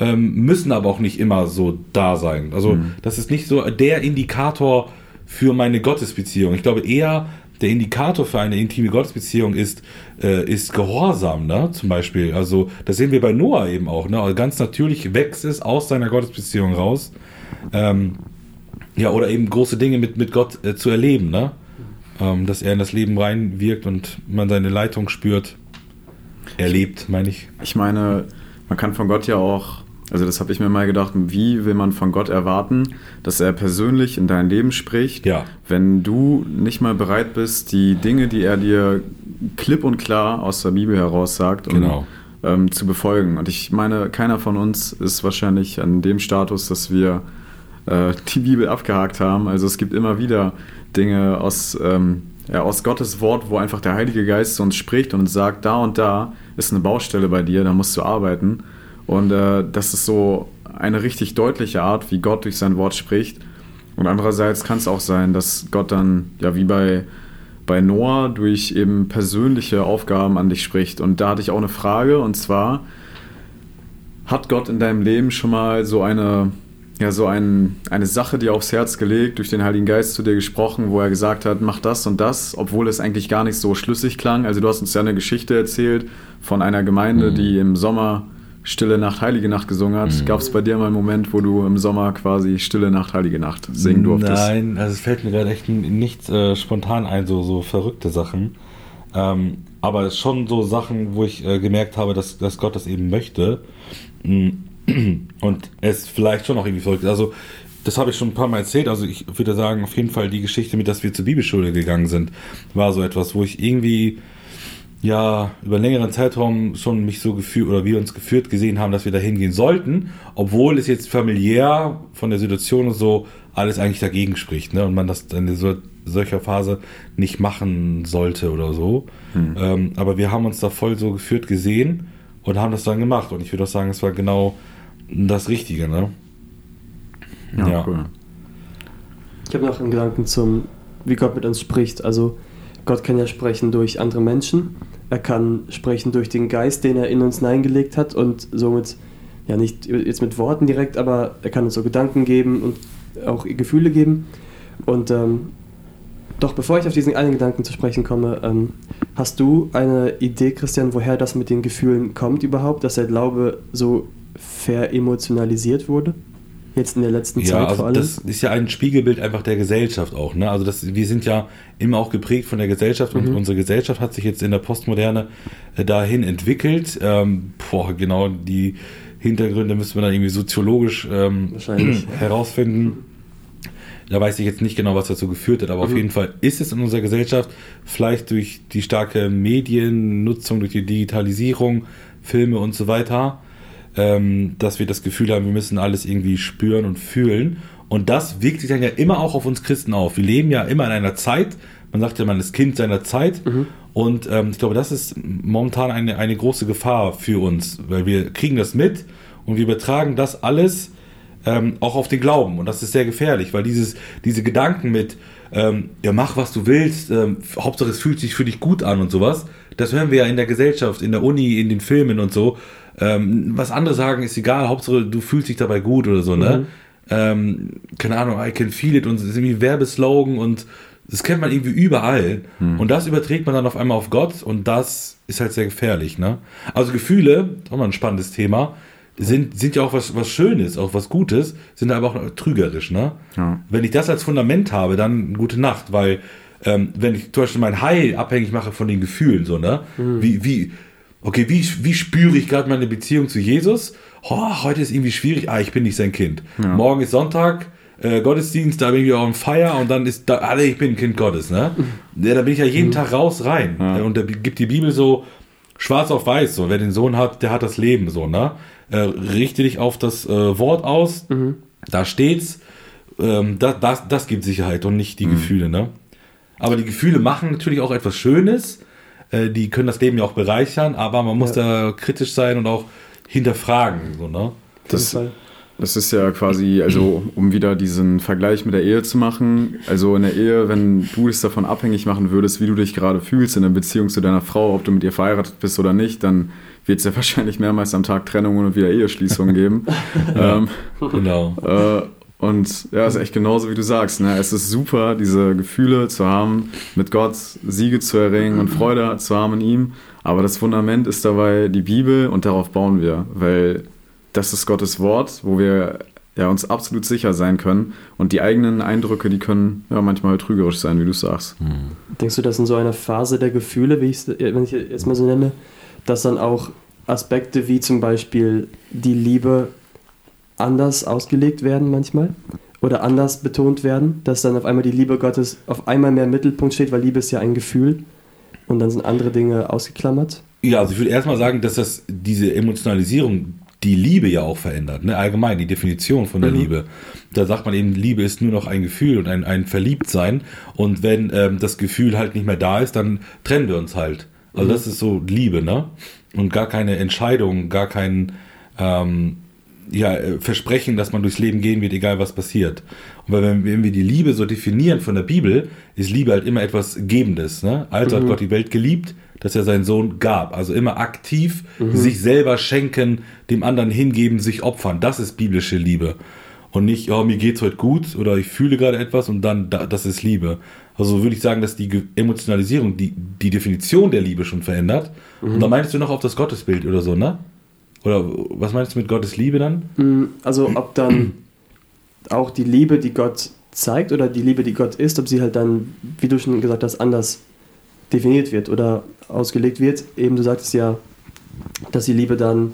ähm, müssen aber auch nicht immer so da sein. Also mhm. das ist nicht so der Indikator für meine Gottesbeziehung. Ich glaube eher, der Indikator für eine intime Gottesbeziehung ist, äh, ist Gehorsam, ne? Zum Beispiel. Also, das sehen wir bei Noah eben auch, ne? Also ganz natürlich wächst es aus seiner Gottesbeziehung raus. Ähm, ja, oder eben große Dinge mit, mit Gott äh, zu erleben, ne? Ähm, dass er in das Leben reinwirkt und man seine Leitung spürt. Erlebt, meine ich. Ich meine, man kann von Gott ja auch also das habe ich mir mal gedacht, wie will man von Gott erwarten, dass er persönlich in dein Leben spricht, ja. wenn du nicht mal bereit bist, die Dinge, die er dir klipp und klar aus der Bibel heraus sagt, genau. um, ähm, zu befolgen. Und ich meine, keiner von uns ist wahrscheinlich an dem Status, dass wir äh, die Bibel abgehakt haben. Also es gibt immer wieder Dinge aus, ähm, ja, aus Gottes Wort, wo einfach der Heilige Geist zu uns spricht und uns sagt, da und da ist eine Baustelle bei dir, da musst du arbeiten. Und äh, das ist so eine richtig deutliche Art, wie Gott durch sein Wort spricht. Und andererseits kann es auch sein, dass Gott dann, ja, wie bei, bei Noah, durch eben persönliche Aufgaben an dich spricht. Und da hatte ich auch eine Frage, und zwar, hat Gott in deinem Leben schon mal so eine, ja, so ein, eine Sache dir aufs Herz gelegt, durch den Heiligen Geist zu dir gesprochen, wo er gesagt hat, mach das und das, obwohl es eigentlich gar nicht so schlüssig klang. Also du hast uns ja eine Geschichte erzählt von einer Gemeinde, mhm. die im Sommer Stille Nacht, Heilige Nacht gesungen hat. Mhm. Gab es bei dir mal einen Moment, wo du im Sommer quasi Stille Nacht, Heilige Nacht singen durftest? Nein, also es fällt mir gerade echt nichts äh, spontan ein, so, so verrückte Sachen. Ähm, aber es schon so Sachen, wo ich äh, gemerkt habe, dass, dass Gott das eben möchte. Mm. Und es vielleicht schon auch irgendwie verrückt ist. Also, das habe ich schon ein paar Mal erzählt. Also, ich würde sagen, auf jeden Fall die Geschichte, mit dass wir zur Bibelschule gegangen sind, war so etwas, wo ich irgendwie ja über einen längeren Zeitraum schon mich so gefühlt oder wir uns geführt gesehen haben, dass wir da hingehen sollten, obwohl es jetzt familiär von der Situation und so alles eigentlich dagegen spricht, ne? Und man das in so, solcher Phase nicht machen sollte oder so. Hm. Ähm, aber wir haben uns da voll so geführt gesehen und haben das dann gemacht. Und ich würde auch sagen, es war genau das Richtige, ne? Ja, ja. cool. Ich habe noch einen Gedanken zum, wie Gott mit uns spricht. Also Gott kann ja sprechen durch andere Menschen. Er kann sprechen durch den Geist, den er in uns hineingelegt hat und somit, ja nicht jetzt mit Worten direkt, aber er kann uns so Gedanken geben und auch Gefühle geben. Und ähm, doch bevor ich auf diesen einen Gedanken zu sprechen komme, ähm, hast du eine Idee, Christian, woher das mit den Gefühlen kommt überhaupt, dass der Glaube so veremotionalisiert wurde? Jetzt in der letzten ja, Zeit also vor allem. Das ist ja ein Spiegelbild einfach der Gesellschaft auch. Ne? Also das, wir sind ja immer auch geprägt von der Gesellschaft und mhm. unsere Gesellschaft hat sich jetzt in der Postmoderne äh, dahin entwickelt. Ähm, boah, genau die Hintergründe müssen wir dann irgendwie soziologisch ähm, herausfinden. Da weiß ich jetzt nicht genau, was dazu geführt hat, aber mhm. auf jeden Fall ist es in unserer Gesellschaft, vielleicht durch die starke Mediennutzung, durch die Digitalisierung, Filme und so weiter, ähm, dass wir das Gefühl haben, wir müssen alles irgendwie spüren und fühlen. Und das wirkt sich dann ja immer auch auf uns Christen auf. Wir leben ja immer in einer Zeit, Man sagt ja, man ist Kind seiner Zeit. Und ähm, ich glaube, das ist momentan eine, eine große Gefahr für uns, weil wir kriegen das mit und wir übertragen das alles ähm, auch auf den Glauben. Und das ist sehr gefährlich, weil dieses, diese Gedanken mit, ähm, ja, mach was du willst, ähm, Hauptsache es fühlt sich für dich gut an und sowas, das hören wir ja in der Gesellschaft, in der Uni, in den Filmen und so. Ähm, was andere sagen, ist egal, Hauptsache du fühlst dich dabei gut oder so, ne? Ähm, keine Ahnung, I can feel it und es ist irgendwie Werbeslogan und das kennt man irgendwie überall. Und das überträgt man dann auf einmal auf Gott und das ist halt sehr gefährlich, ne? Also Gefühle, auch mal ein spannendes Thema, sind, sind ja auch was, was Schönes, auch was Gutes, sind aber auch trügerisch, ne? Ja. Wenn ich das als Fundament habe, dann gute Nacht, weil ähm, wenn ich zum Beispiel mein Heil abhängig mache von den Gefühlen, so, ne? Wie, wie, okay, wie, wie spüre ich gerade meine Beziehung zu Jesus? Oh, heute ist irgendwie schwierig, ah, ich bin nicht sein Kind. Ja. Morgen ist Sonntag, äh, Gottesdienst, da bin ich auch on fire und dann ist da, alle, ich bin ein Kind Gottes, ne? Ja, da bin ich ja jeden Tag raus rein. Ja. Und da gibt die Bibel so schwarz auf weiß, so, wer den Sohn hat, der hat das Leben, so, ne? Äh, richte dich auf das äh, Wort aus, da steht's, ähm, das, das, das gibt Sicherheit und nicht die Gefühle, ne? Aber die Gefühle machen natürlich auch etwas Schönes, äh, die können das Leben ja auch bereichern, aber man muss da kritisch sein und auch hinterfragen, so, ne? Das, das ist ja quasi, also um wieder diesen Vergleich mit der Ehe zu machen, also in der Ehe, wenn du es davon abhängig machen würdest, wie du dich gerade fühlst in der Beziehung zu deiner Frau, ob du mit ihr verheiratet bist oder nicht, dann wird es ja wahrscheinlich mehrmals am Tag Trennungen und wieder Eheschließungen geben. ähm, Genau. äh, und ja, ist echt genauso wie du sagst. Ne? Es ist super, diese Gefühle zu haben, mit Gott Siege zu erringen und Freude zu haben in ihm. Aber das Fundament ist dabei die Bibel und darauf bauen wir, weil das ist Gottes Wort, wo wir ja, uns absolut sicher sein können. Und die eigenen Eindrücke, die können ja manchmal trügerisch sein, wie du sagst. Denkst du, dass in so einer Phase der Gefühle, wie ich's, wenn ich es jetzt mal so nenne, dass dann auch Aspekte wie zum Beispiel die Liebe anders ausgelegt werden manchmal? Oder anders betont werden, dass dann auf einmal die Liebe Gottes auf einmal mehr im Mittelpunkt steht, weil Liebe ist ja ein Gefühl und dann sind andere Dinge ausgeklammert? Ja, also ich würde erstmal sagen, dass das diese Emotionalisierung die Liebe ja auch verändert, ne? allgemein die Definition von der Mhm. Liebe. Da sagt man eben, Liebe ist nur noch ein Gefühl und ein, ein Verliebtsein und wenn ähm, das Gefühl halt nicht mehr da ist, dann trennen wir uns halt. Also Mhm. das ist so Liebe, ne? Und gar keine Entscheidung, gar kein ähm, ja, äh, Versprechen, dass man durchs Leben gehen wird, egal was passiert. Und weil wenn, wenn wir die Liebe so definieren von der Bibel, ist Liebe halt immer etwas Gebendes. Ne? Also hat Gott die Welt geliebt, dass er seinen Sohn gab. Also immer aktiv sich selber schenken, dem anderen hingeben, sich opfern. Das ist biblische Liebe. Und nicht, oh, mir geht's heute gut oder ich fühle gerade etwas und dann, da, das ist Liebe. Also würde ich sagen, dass die Emotionalisierung die, die Definition der Liebe schon verändert. Und da meinst du noch auf das Gottesbild oder so, ne? Oder was meinst du mit Gottes Liebe dann? Mm, Also ob dann auch die Liebe, die Gott zeigt oder die Liebe, die Gott ist, ob sie halt dann, wie du schon gesagt hast, anders definiert wird oder ausgelegt wird. Eben du sagtest ja, dass die Liebe dann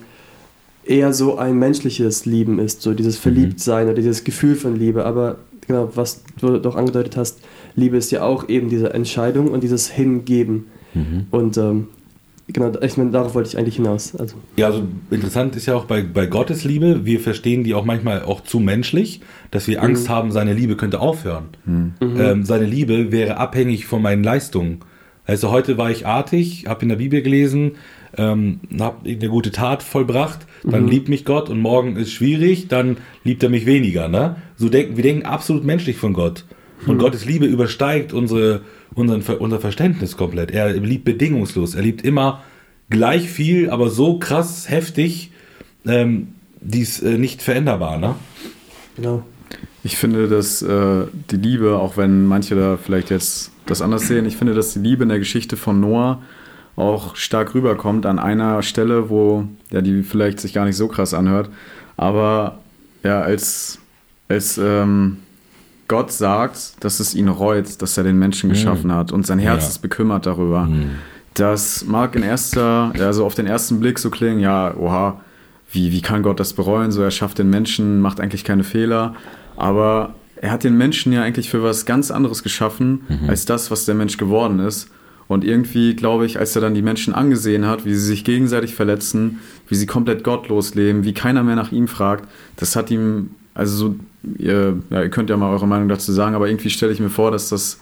eher so ein menschliches Lieben ist, so dieses Verliebtsein oder dieses Gefühl von Liebe. Aber genau, was du doch angedeutet hast, Liebe ist ja auch eben diese Entscheidung und dieses Hingeben. Und ähm, genau, ich meine, darauf wollte ich eigentlich hinaus. Also, Ja, also interessant ist ja auch bei, bei Gottes Liebe, wir verstehen die auch manchmal auch zu menschlich, dass wir Angst haben, seine Liebe könnte aufhören. Ähm, seine Liebe wäre abhängig von meinen Leistungen. Also heute war ich artig, habe in der Bibel gelesen, ähm, habe eine gute Tat vollbracht, dann liebt mich Gott und morgen ist schwierig, dann liebt er mich weniger. Ne? So denken, wir denken absolut menschlich von Gott. Und Gottes Liebe übersteigt unsere, unseren, unser Verständnis komplett. Er liebt bedingungslos. Er liebt immer gleich viel, aber so krass heftig, ähm, die ist äh, nicht veränderbar. Ne? genau. Ich finde, dass äh, die Liebe, auch wenn manche da vielleicht jetzt das anders sehen, ich finde, dass die Liebe in der Geschichte von Noah auch stark rüberkommt an einer Stelle, wo ja die vielleicht sich gar nicht so krass anhört, aber ja als als ähm, Gott sagt, dass es ihn reut, dass er den Menschen geschaffen hat und sein Herz Ja. ist bekümmert darüber. Das mag in erster, also auf den ersten Blick so klingen, ja, oha, wie, wie kann Gott das bereuen? So, er schafft den Menschen, macht eigentlich keine Fehler. Aber er hat den Menschen ja eigentlich für was ganz anderes geschaffen, als das, was der Mensch geworden ist. Und irgendwie, glaube ich, als er dann die Menschen angesehen hat, wie sie sich gegenseitig verletzen, wie sie komplett gottlos leben, wie keiner mehr nach ihm fragt, das hat ihm, also so, ihr, ja, ihr könnt ja mal eure Meinung dazu sagen, aber irgendwie stelle ich mir vor, dass das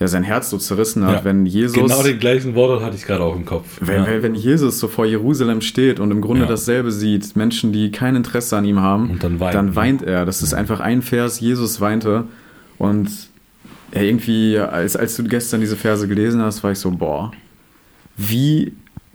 ja, sein Herz so zerrissen hat, Ja. wenn Jesus. Genau den gleichen Worte hatte ich gerade auch im Kopf. Wenn, ja. wenn, Jesus so vor Jerusalem steht und im Grunde Ja. dasselbe sieht, Menschen, die kein Interesse an ihm haben, Und dann weint, dann weint er. Das ist einfach ein Vers, Jesus weinte. Und ja, irgendwie, als, als du gestern diese Verse gelesen hast, war ich so, boah, wie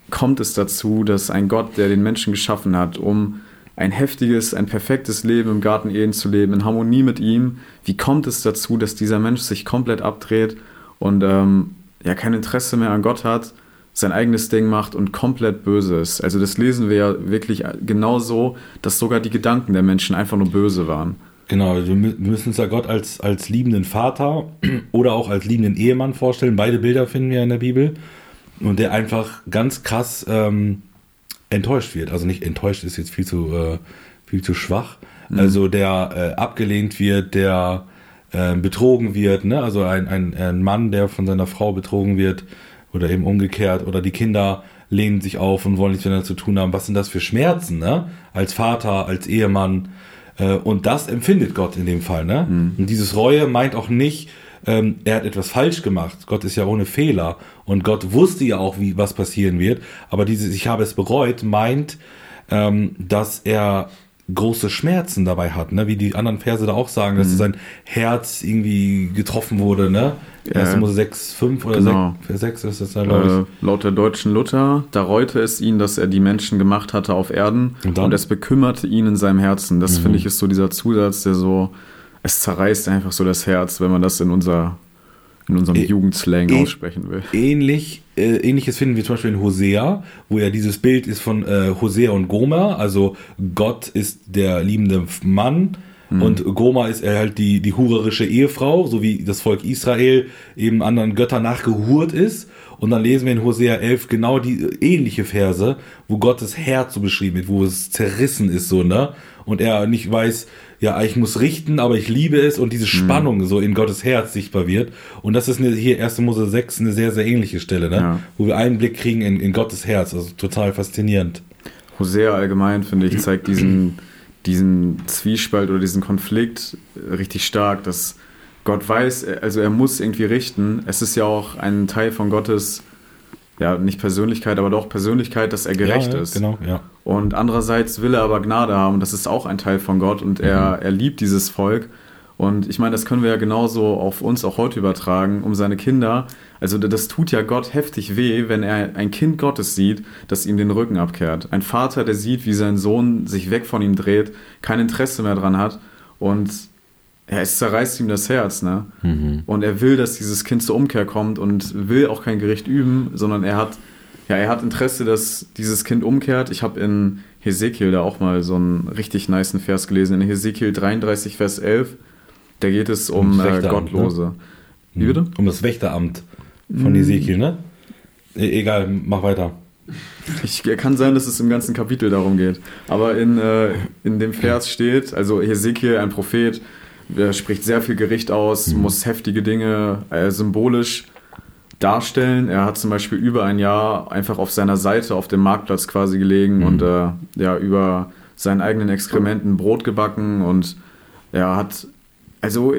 kommt es dazu, dass ein Gott, der den Menschen geschaffen hat, um ein heftiges, ein perfektes Leben im Garten Eden zu leben, in Harmonie mit ihm, wie kommt es dazu, dass dieser Mensch sich komplett abdreht und ähm, ja kein Interesse mehr an Gott hat, sein eigenes Ding macht und komplett böse ist. Also das lesen wir ja wirklich genau so, dass sogar die Gedanken der Menschen einfach nur böse waren. Genau, wir mü- wir müssen uns ja Gott als, als liebenden Vater oder auch als liebenden Ehemann vorstellen. Beide Bilder finden wir in der Bibel. Und der einfach ganz krass ähm, enttäuscht wird. Also nicht enttäuscht ist jetzt viel zu, äh, viel zu schwach. Also der äh, abgelehnt wird, der äh, betrogen wird. Ne? Also ein, ein, ein Mann, der von seiner Frau betrogen wird oder eben umgekehrt. Oder die Kinder lehnen sich auf und wollen nichts miteinander zu tun haben. Was sind das für Schmerzen? Ne? Als Vater, als Ehemann. Äh, Und das empfindet Gott in dem Fall. Ne? Und dieses Reue meint auch nicht, ähm, er hat etwas falsch gemacht. Gott ist ja ohne Fehler. Und Gott wusste ja auch, wie, was passieren wird. Aber dieses Ich habe es bereut meint, ähm, dass er große Schmerzen dabei hat, ne? wie die anderen Verse da auch sagen, dass sein Herz irgendwie getroffen wurde. Ne? 1. Ja. Mose 6, 5 oder Genau. 6, 6 ist das da, glaube Äh, laut der deutschen Luther, da reute es ihn, dass er die Menschen gemacht hatte auf Erden Und und? Mhm. es bekümmerte ihn in seinem Herzen. Das finde ich ist so dieser Zusatz, der so, es zerreißt einfach so das Herz, wenn man das in unser in unserem Ä- Jugendslang ä- aussprechen will. ich. Ähnlich, äh, ähnliches finden wir zum Beispiel in Hosea, wo ja dieses Bild ist von äh, Hosea und Gomer. Also Gott ist der liebende Mann. Und Goma ist halt die, die hurerische Ehefrau, so wie das Volk Israel eben anderen Göttern nachgehurt ist. Und dann lesen wir in Hosea 11 genau die äh, ähnliche Verse, wo Gottes Herz so beschrieben wird, wo es zerrissen ist, so, ne? Und er nicht weiß, ja, ich muss richten, aber ich liebe es und diese Spannung so in Gottes Herz sichtbar wird. Und das ist eine, hier 1. Mose 6 eine sehr, sehr ähnliche Stelle, ne? Ja. Wo wir einen Blick kriegen in, in Gottes Herz. Also total faszinierend. Hosea allgemein, finde ich, zeigt diesen, diesen Zwiespalt oder diesen Konflikt richtig stark, dass Gott weiß, also er muss irgendwie richten. Es ist ja auch ein Teil von Gottes, ja, nicht Persönlichkeit, aber doch Persönlichkeit, dass er gerecht ja, ist. Genau, ja. Und andererseits will er aber Gnade haben. Das ist auch ein Teil von Gott und er, er liebt dieses Volk. Und ich meine, das können wir ja genauso auf uns auch heute übertragen, um seine Kinder. Also das tut ja Gott heftig weh, wenn er ein Kind Gottes sieht, das ihm den Rücken abkehrt. Ein Vater, der sieht, wie sein Sohn sich weg von ihm dreht, kein Interesse mehr dran hat und ja, es zerreißt ihm das Herz, ne? Und er will, dass dieses Kind zur Umkehr kommt und will auch kein Gericht üben, sondern er hat, ja, er hat Interesse, dass dieses Kind umkehrt. Ich habe in Hesekiel da auch mal so einen richtig niceen Vers gelesen. In Hesekiel 33, Vers 11, da geht es um Ums äh, Wächteramt, Gottlose. Wie bitte? Um das Wächteramt Mhm. von Ezekiel, ne? E egal, mach weiter. Ich, kann sein, dass es im ganzen Kapitel darum geht. Aber in, äh, in dem Vers steht, also Hesekiel, ein Prophet, der spricht sehr viel Gericht aus, muss heftige Dinge äh, symbolisch darstellen. Er hat zum Beispiel über ein Jahr einfach auf seiner Seite auf dem Marktplatz quasi gelegen und äh, ja, über seinen eigenen Exkrementen Brot gebacken und er hat also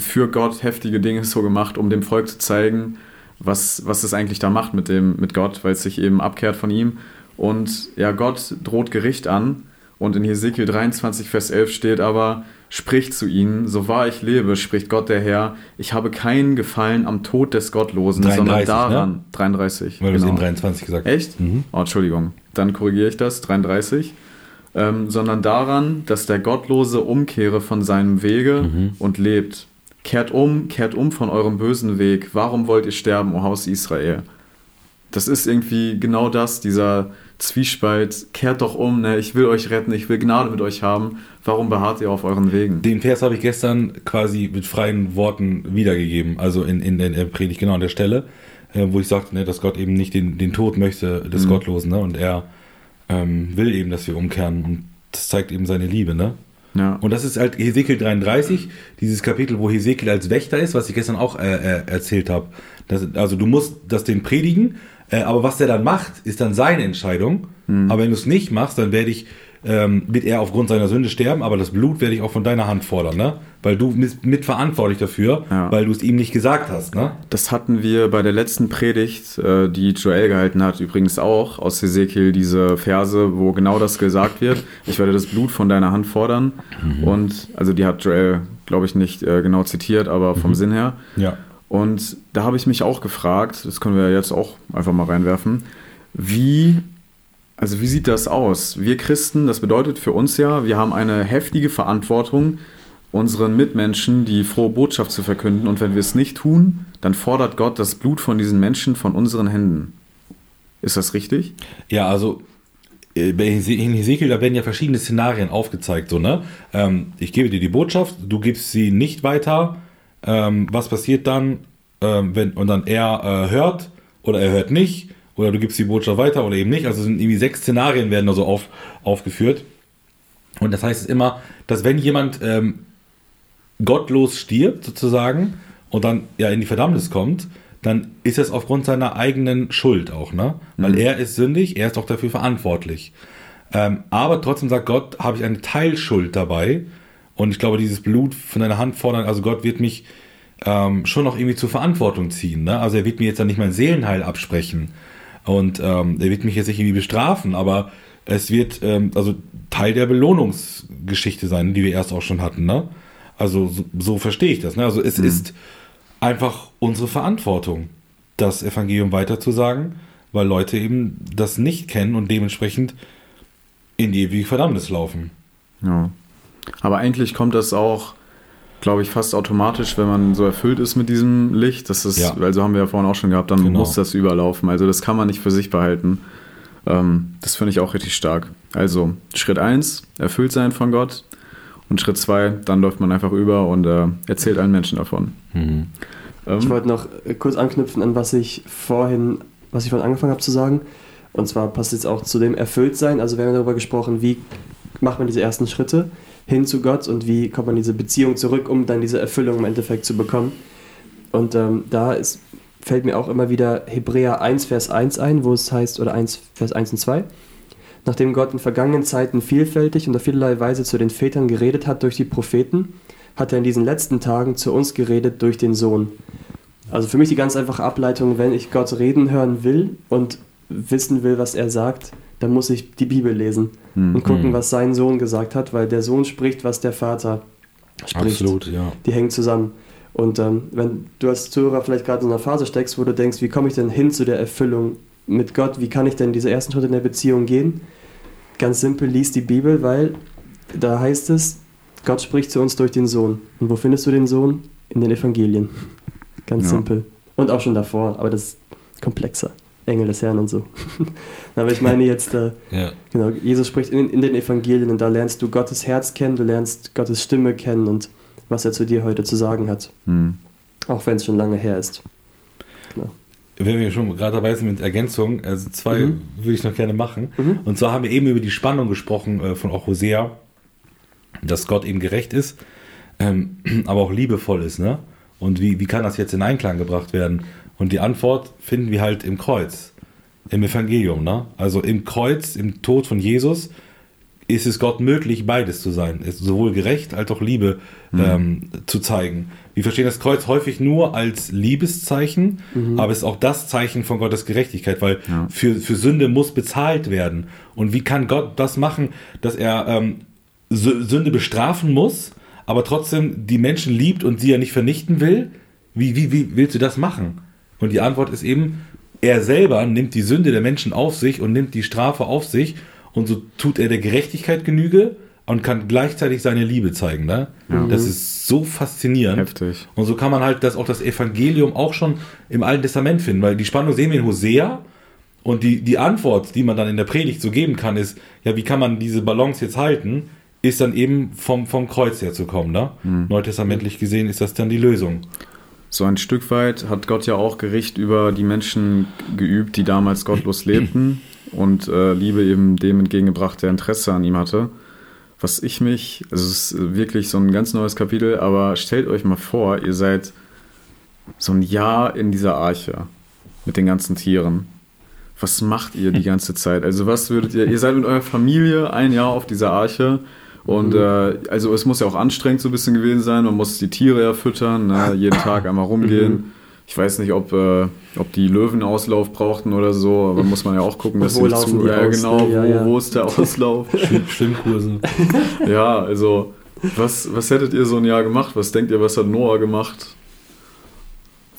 für Gott heftige Dinge so gemacht, um dem Volk zu zeigen, was, was es eigentlich da macht mit, dem, mit Gott, weil es sich eben abkehrt von ihm. Und ja, Gott droht Gericht an. Und in Hesekiel 23, Vers 11 steht aber, spricht zu ihnen, so wahr ich lebe, spricht Gott der Herr, ich habe keinen Gefallen am Tod des Gottlosen, 33, sondern ne? daran, 33, Weil du es genau. eben 23 gesagt hast. Echt? Mhm. Oh, Entschuldigung. Dann korrigiere ich das, 33. Ähm, sondern daran, dass der Gottlose umkehre von seinem Wege Mhm. und lebt. Kehrt um, kehrt um von eurem bösen Weg. Warum wollt ihr sterben, o Haus Israel? Das ist irgendwie genau das, dieser Zwiespalt. Kehrt doch um, ne? ich will euch retten, ich will Gnade mit euch haben. Warum beharrt ihr auf euren Wegen? Den Vers habe ich gestern quasi mit freien Worten wiedergegeben, also in, in der Predigt, genau an der Stelle, äh, wo ich sagte, ne, dass Gott eben nicht den, den Tod möchte des Mhm. Gottlosen, ne, und er ähm, will eben, dass wir umkehren und das zeigt eben seine Liebe, ne. Ja. Und das ist halt Hesekiel 33, dieses Kapitel, wo Hesekiel als Wächter ist, was ich gestern auch äh, äh, erzählt habe. Das, also du musst das den predigen, äh, aber was der dann macht, ist dann seine Entscheidung. Aber wenn du es nicht machst, dann werde ich ähm, wird er aufgrund seiner Sünde sterben, aber das Blut werde ich auch von deiner Hand fordern, ne? Weil du bist mitverantwortlich dafür, Ja. weil du es ihm nicht gesagt hast, ne? Das hatten wir bei der letzten Predigt, äh, die Joel gehalten hat, übrigens auch aus Ezekiel diese Verse, wo genau das gesagt wird. Ich werde das Blut von deiner Hand fordern. Und also die hat Joel, glaube ich, nicht äh, genau zitiert, aber vom Sinn her. Ja. Und da habe ich mich auch gefragt, das können wir jetzt auch einfach mal reinwerfen, wie, also wie sieht das aus? Wir Christen, das bedeutet für uns ja, wir haben eine heftige Verantwortung, unseren Mitmenschen die frohe Botschaft zu verkünden. Und wenn wir es nicht tun, dann fordert Gott das Blut von diesen Menschen von unseren Händen. Ist das richtig? Ja, also äh, in Hesekiel, da werden ja verschiedene Szenarien aufgezeigt. So, ne? Ähm, ich gebe dir die Botschaft, du gibst sie nicht weiter. Ähm, was passiert dann, ähm, wenn und dann er äh, hört oder er hört nicht oder du gibst die Botschaft weiter oder eben nicht. Also es sind irgendwie sechs Szenarien werden da so auf, aufgeführt. Und das heißt immer, dass wenn jemand ähm, gottlos stirbt sozusagen und dann ja in die Verdammnis kommt, dann ist es aufgrund seiner eigenen Schuld auch, ne? Weil er ist sündig, er ist auch dafür verantwortlich. Ähm, aber trotzdem sagt Gott, habe ich eine Teilschuld dabei. Und ich glaube, dieses Blut von deiner Hand fordern, also Gott wird mich ähm, schon noch irgendwie zur Verantwortung ziehen. Ne? Also er wird mir jetzt dann nicht mein Seelenheil absprechen. Und ähm, er wird mich jetzt nicht irgendwie bestrafen, aber es wird ähm, also Teil der Belohnungsgeschichte sein, die wir erst auch schon hatten. Ne? Also so, so verstehe ich das. Ne? Also es ist einfach unsere Verantwortung, das Evangelium weiterzusagen, weil Leute eben das nicht kennen und dementsprechend in die ewige Verdammnis laufen. Ja. Aber eigentlich kommt das auch, glaube ich, fast automatisch, wenn man so erfüllt ist mit diesem Licht. Das ist, Ja. also haben wir ja vorhin auch schon gehabt, dann Genau. muss das überlaufen. Also das kann man nicht für sich behalten. Ähm, das finde ich auch richtig stark. Also Schritt 1, erfüllt sein von Gott. Und Schritt 2, dann läuft man einfach über und äh, erzählt allen Menschen davon. Mhm. Ähm, Ich wollte noch äh, kurz anknüpfen an was ich vorhin, was ich vorhin angefangen habe zu sagen. Und zwar passt jetzt auch zu dem Erfülltsein. Also wir haben darüber gesprochen, wie macht man diese ersten Schritte hin zu Gott und wie kommt man in diese Beziehung zurück, um dann diese Erfüllung im Endeffekt zu bekommen. Und ähm, da ist, fällt mir auch immer wieder Hebräer 1, Vers 1 ein, wo es heißt, oder 1, Vers 1 und 2. Nachdem Gott in vergangenen Zeiten vielfältig und auf vielerlei Weise zu den Vätern geredet hat durch die Propheten, hat er in diesen letzten Tagen zu uns geredet durch den Sohn. Also für mich die ganz einfache Ableitung, wenn ich Gott reden hören will und wissen will, was er sagt, dann muss ich die Bibel lesen Hm. und gucken, Mhm. was sein Sohn gesagt hat, weil der Sohn spricht, was der Vater spricht. Absolut, ja. Die hängen zusammen. Und ähm, wenn du als Zuhörer vielleicht gerade in einer Phase steckst, wo du denkst, wie komme ich denn hin zu der Erfüllung mit Gott, wie kann ich denn diese ersten Schritte in der Beziehung gehen? Ganz simpel, lies die Bibel, weil da heißt es, Gott spricht zu uns durch den Sohn. Und wo findest du den Sohn? In den Evangelien. Ganz Ja. simpel. Und auch schon davor, aber das ist komplexer. Engel des Herrn und so. aber ich meine jetzt, äh, ja. Genau, Jesus spricht in, in den Evangelien und da lernst du Gottes Herz kennen, du lernst Gottes Stimme kennen und was er zu dir heute zu sagen hat, Hm. auch wenn es schon lange her ist. Genau. Wenn wir schon gerade dabei sind mit Ergänzung, also zwei Mhm. würde ich noch gerne machen. Mhm. Und zwar haben wir eben über die Spannung gesprochen äh, von auch Hosea, dass Gott eben gerecht ist, ähm, aber auch liebevoll ist, ne? Und wie, wie kann das jetzt in Einklang gebracht werden? Und die Antwort finden wir halt im Kreuz, im Evangelium, ne? Also im Kreuz, im Tod von Jesus, ist es Gott möglich, beides zu sein. Es ist sowohl gerecht als auch Liebe ähm, zu zeigen. Wir verstehen das Kreuz häufig nur als Liebeszeichen, aber es ist auch das Zeichen von Gottes Gerechtigkeit, weil Ja. für, für Sünde muss bezahlt werden. Und wie kann Gott das machen, dass er ähm, Sü- Sünde bestrafen muss, aber trotzdem die Menschen liebt und sie ja nicht vernichten will? Wie, wie, wie willst du das machen? Und die Antwort ist eben, er selber nimmt die Sünde der Menschen auf sich und nimmt die Strafe auf sich und so tut er der Gerechtigkeit Genüge und kann gleichzeitig seine Liebe zeigen. Ne? Das ist so faszinierend. Heftig. Und so kann man halt das auch das Evangelium auch schon im Alten Testament finden, weil die Spannung sehen wir in Hosea und die, die Antwort, die man dann in der Predigt so geben kann, ist, ja, wie kann man diese Balance jetzt halten, ist dann eben vom, vom Kreuz her zu kommen. Ne? Neutestamentlich gesehen ist das dann die Lösung. So ein Stück weit hat Gott ja auch Gericht über die Menschen geübt, die damals gottlos lebten und äh, Liebe eben dem entgegengebracht, der Interesse an ihm hatte. Was ich mich, also es ist wirklich so ein ganz neues Kapitel, aber stellt euch mal vor, ihr seid so ein Jahr in dieser Arche mit den ganzen Tieren. was macht ihr die ganze Zeit? Also was würdet ihr, ihr seid mit eurer Familie ein Jahr auf dieser Arche und Mhm. äh, also es muss ja auch anstrengend so ein bisschen gewesen sein, man muss die Tiere ja füttern, ne? jeden Tag einmal rumgehen. Mhm. Ich weiß nicht, ob, äh, ob die Löwen Auslauf brauchten oder so, aber muss man ja auch gucken, dass Wo sie laufen die ja, aus, genau? Ja, wo, ja. wo ist der Auslauf? Schwimm- Schwimmkurse. ja, also was, was hättet ihr so ein Jahr gemacht? Was denkt ihr, was hat Noah gemacht?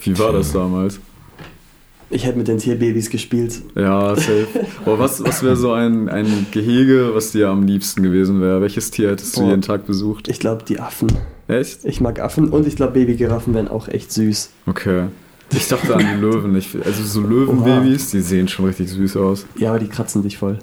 Wie war das damals? Ich hätte mit den Tierbabys gespielt. Ja, safe. Aber was, was wäre so ein, ein Gehege, was dir am liebsten gewesen wäre? Welches Tier hättest du Boah. jeden Tag besucht? Ich glaube, die Affen. Echt? Ich mag Affen und ich glaube, Babygiraffen wären auch echt süß. Okay. Ich dachte an die Löwen. Ich, also so Löwenbabys, die sehen schon richtig süß aus. Ja, aber die kratzen dich voll.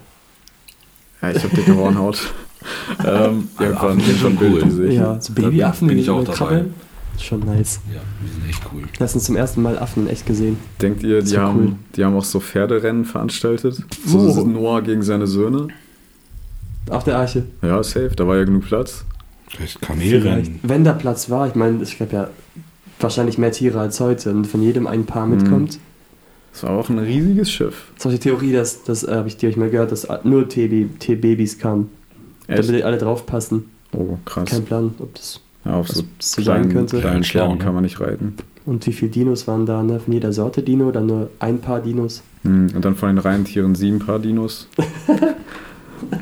Ja, ich habe dicke Hornhaut. ähm, irgendwann sind schon Bild, cool. die sehe ich. Ja, so Babyaffen, bin die ich auch dabei. krabbeln. Schon nice. Ja, die sind echt cool. Lass uns zum ersten Mal Affen in echt gesehen. Denkt ihr, die, So haben, cool. die haben auch so Pferderennen veranstaltet? So ist Noah gegen seine Söhne? Auf der Arche. Ja, safe. Da war ja genug Platz. Vielleicht. Kamelrennen. Wenn da Platz war, ich meine, es gab ja wahrscheinlich mehr Tiere als heute und von jedem ein Paar Mhm. mitkommt. Das war auch ein riesiges Schiff. Das ist auch die Theorie, dass, das äh, habe ich dir euch mal gehört, dass nur T-Baby- T-Babys kamen. Echt? Damit alle draufpassen. Oh, krass. Kein Plan, ob das Ja, auf was so kleinen, könnte. kleinen Schlau, Pferden ne? kann man nicht reiten. Und wie viele Dinos waren da? Ne? Von jeder Sorte Dino, dann nur ein paar Dinos. Hm, Und dann von den Reihentieren sieben Paar Dinos.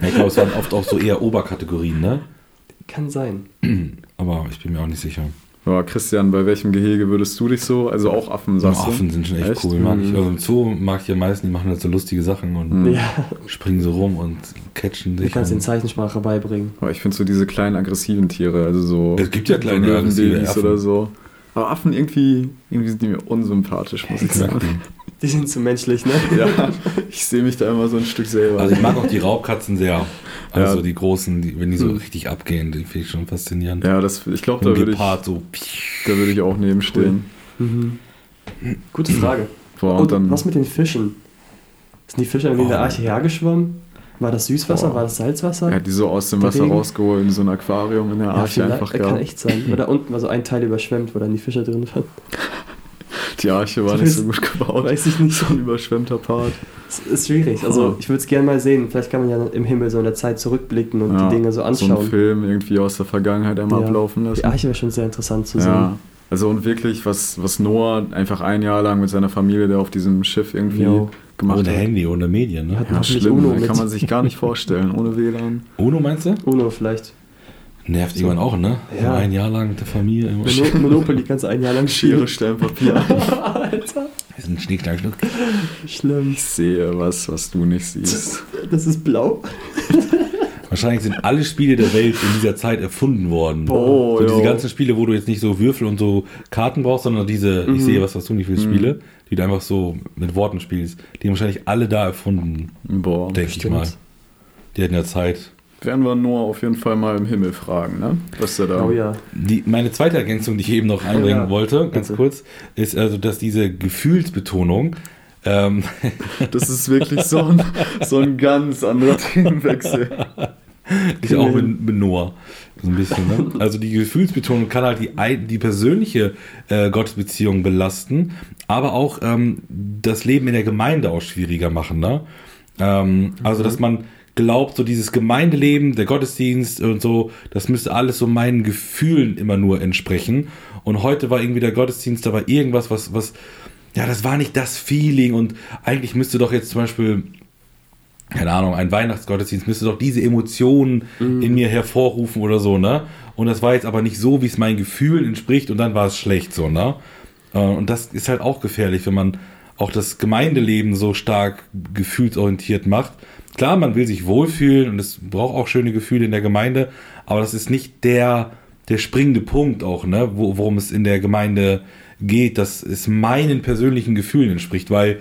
Ja, ich glaube, es waren oft auch so eher Oberkategorien, ne? Kann sein. Aber ich bin mir auch nicht sicher. Ja, Christian, bei welchem Gehege würdest du dich so? Also auch Affen, sagst du? Affen sind schon echt, Echt? cool. Mag ich. Mhm. Also im Zoo mag ich am meisten, die machen halt so lustige Sachen und Mhm. Ja, springen so rum und catchen du sich. kannst den Zeichensprache beibringen. Aber ich finde so diese kleinen aggressiven Tiere, also so. Es gibt ja kleine so aggressive Affen. oder so. Aber Affen irgendwie, irgendwie sind die mir unsympathisch, muss ich sagen. Die sind zu menschlich, ne? ja, ich sehe mich da immer so ein Stück selber. Also ich mag auch die Raubkatzen sehr. Also Ja. die großen, die, wenn die so Mhm. richtig abgehen, die finde ich schon faszinierend. ja, das, ich glaube, da würde ich, so. da würde ich auch nebenstehen. Mhm. Gute Frage. Boah, und und dann, was mit den Fischen? Sind die Fische irgendwie in der Oh. Arche hergeschwommen? War das Süßwasser? Boah. War das Salzwasser? er hat die so aus dem Wasser Regen. rausgeholt in so ein Aquarium in der Arche vielleicht- einfach äh, kann gehabt. echt sein. Oder unten war so ein Teil überschwemmt, wo dann die Fische drin waren. Die Arche war So nicht so gut gebaut. Weiß ich nicht. So ein überschwemmter Part. Es ist schwierig. Also ich würde es gerne mal sehen. Vielleicht kann man ja im Himmel so in der Zeit zurückblicken und Ja, die Dinge so So anschauen. einen Film irgendwie aus der Vergangenheit einmal Ja. ablaufen lassen. die Arche wäre schon sehr interessant zu sehen. Ja, also und wirklich, was, was Noah einfach ein Jahr lang mit seiner Familie da auf diesem Schiff irgendwie Jo. gemacht Ohne hat. Handy, ohne Medien. Ne? Hat- Ja, schlimm, Uno kann man sich gar nicht vorstellen, ohne WLAN. Uno meinst du? Uno vielleicht. Nervt irgendwann auch, ne? Ja. So ein Jahr lang mit der Familie. Immer. Mono Monopoly kannst du ein Jahr lang Schere. Stein, Papier. Alter. Das ist ein Schnuck. Schlimm. Ich sehe was, was du nicht siehst. Das ist blau. Wahrscheinlich sind alle Spiele der Welt in dieser Zeit erfunden worden. Oh, so diese ganzen Spiele, wo du jetzt nicht so Würfel und so Karten brauchst, sondern diese, Mhm. ich sehe was, was du nicht willst, Mhm. Spiele, die du einfach so mit Worten spielst, die haben wahrscheinlich alle da erfunden, Boah. denke ich mal. Die hatten ja Zeit. Werden wir Noah auf jeden Fall mal im Himmel fragen, ne? Was er da. Oh ja. Die, meine zweite Ergänzung, die ich eben noch einbringen Ja, wollte, ganz bitte. kurz, ist also, dass diese Gefühlsbetonung, ähm, Das ist wirklich so ein, so ein ganz anderer Themenwechsel. ist auch mit, mit Noah. So ein bisschen, ne? Also die Gefühlsbetonung kann halt die, die persönliche äh, Gottesbeziehung belasten, aber auch ähm, das Leben in der Gemeinde auch schwieriger machen. Ne? Ähm, Also, dass man glaubt, so dieses Gemeindeleben, der Gottesdienst und so, das müsste alles so meinen Gefühlen immer nur entsprechen. Und heute war irgendwie der Gottesdienst, da war irgendwas, was, was, ja, das war nicht das Feeling und eigentlich müsste doch jetzt zum Beispiel keine Ahnung, ein Weihnachtsgottesdienst müsste doch diese Emotionen in mir hervorrufen oder so, ne? Und das war jetzt aber nicht so, wie es meinen Gefühlen entspricht und dann war es schlecht so, ne? Äh, Und das ist halt auch gefährlich, wenn man auch das Gemeindeleben so stark gefühlsorientiert macht. Klar, man will sich wohlfühlen und es braucht auch schöne Gefühle in der Gemeinde, aber das ist nicht der, der springende Punkt auch, ne? Wo, worum es in der Gemeinde geht, dass es meinen persönlichen Gefühlen entspricht, weil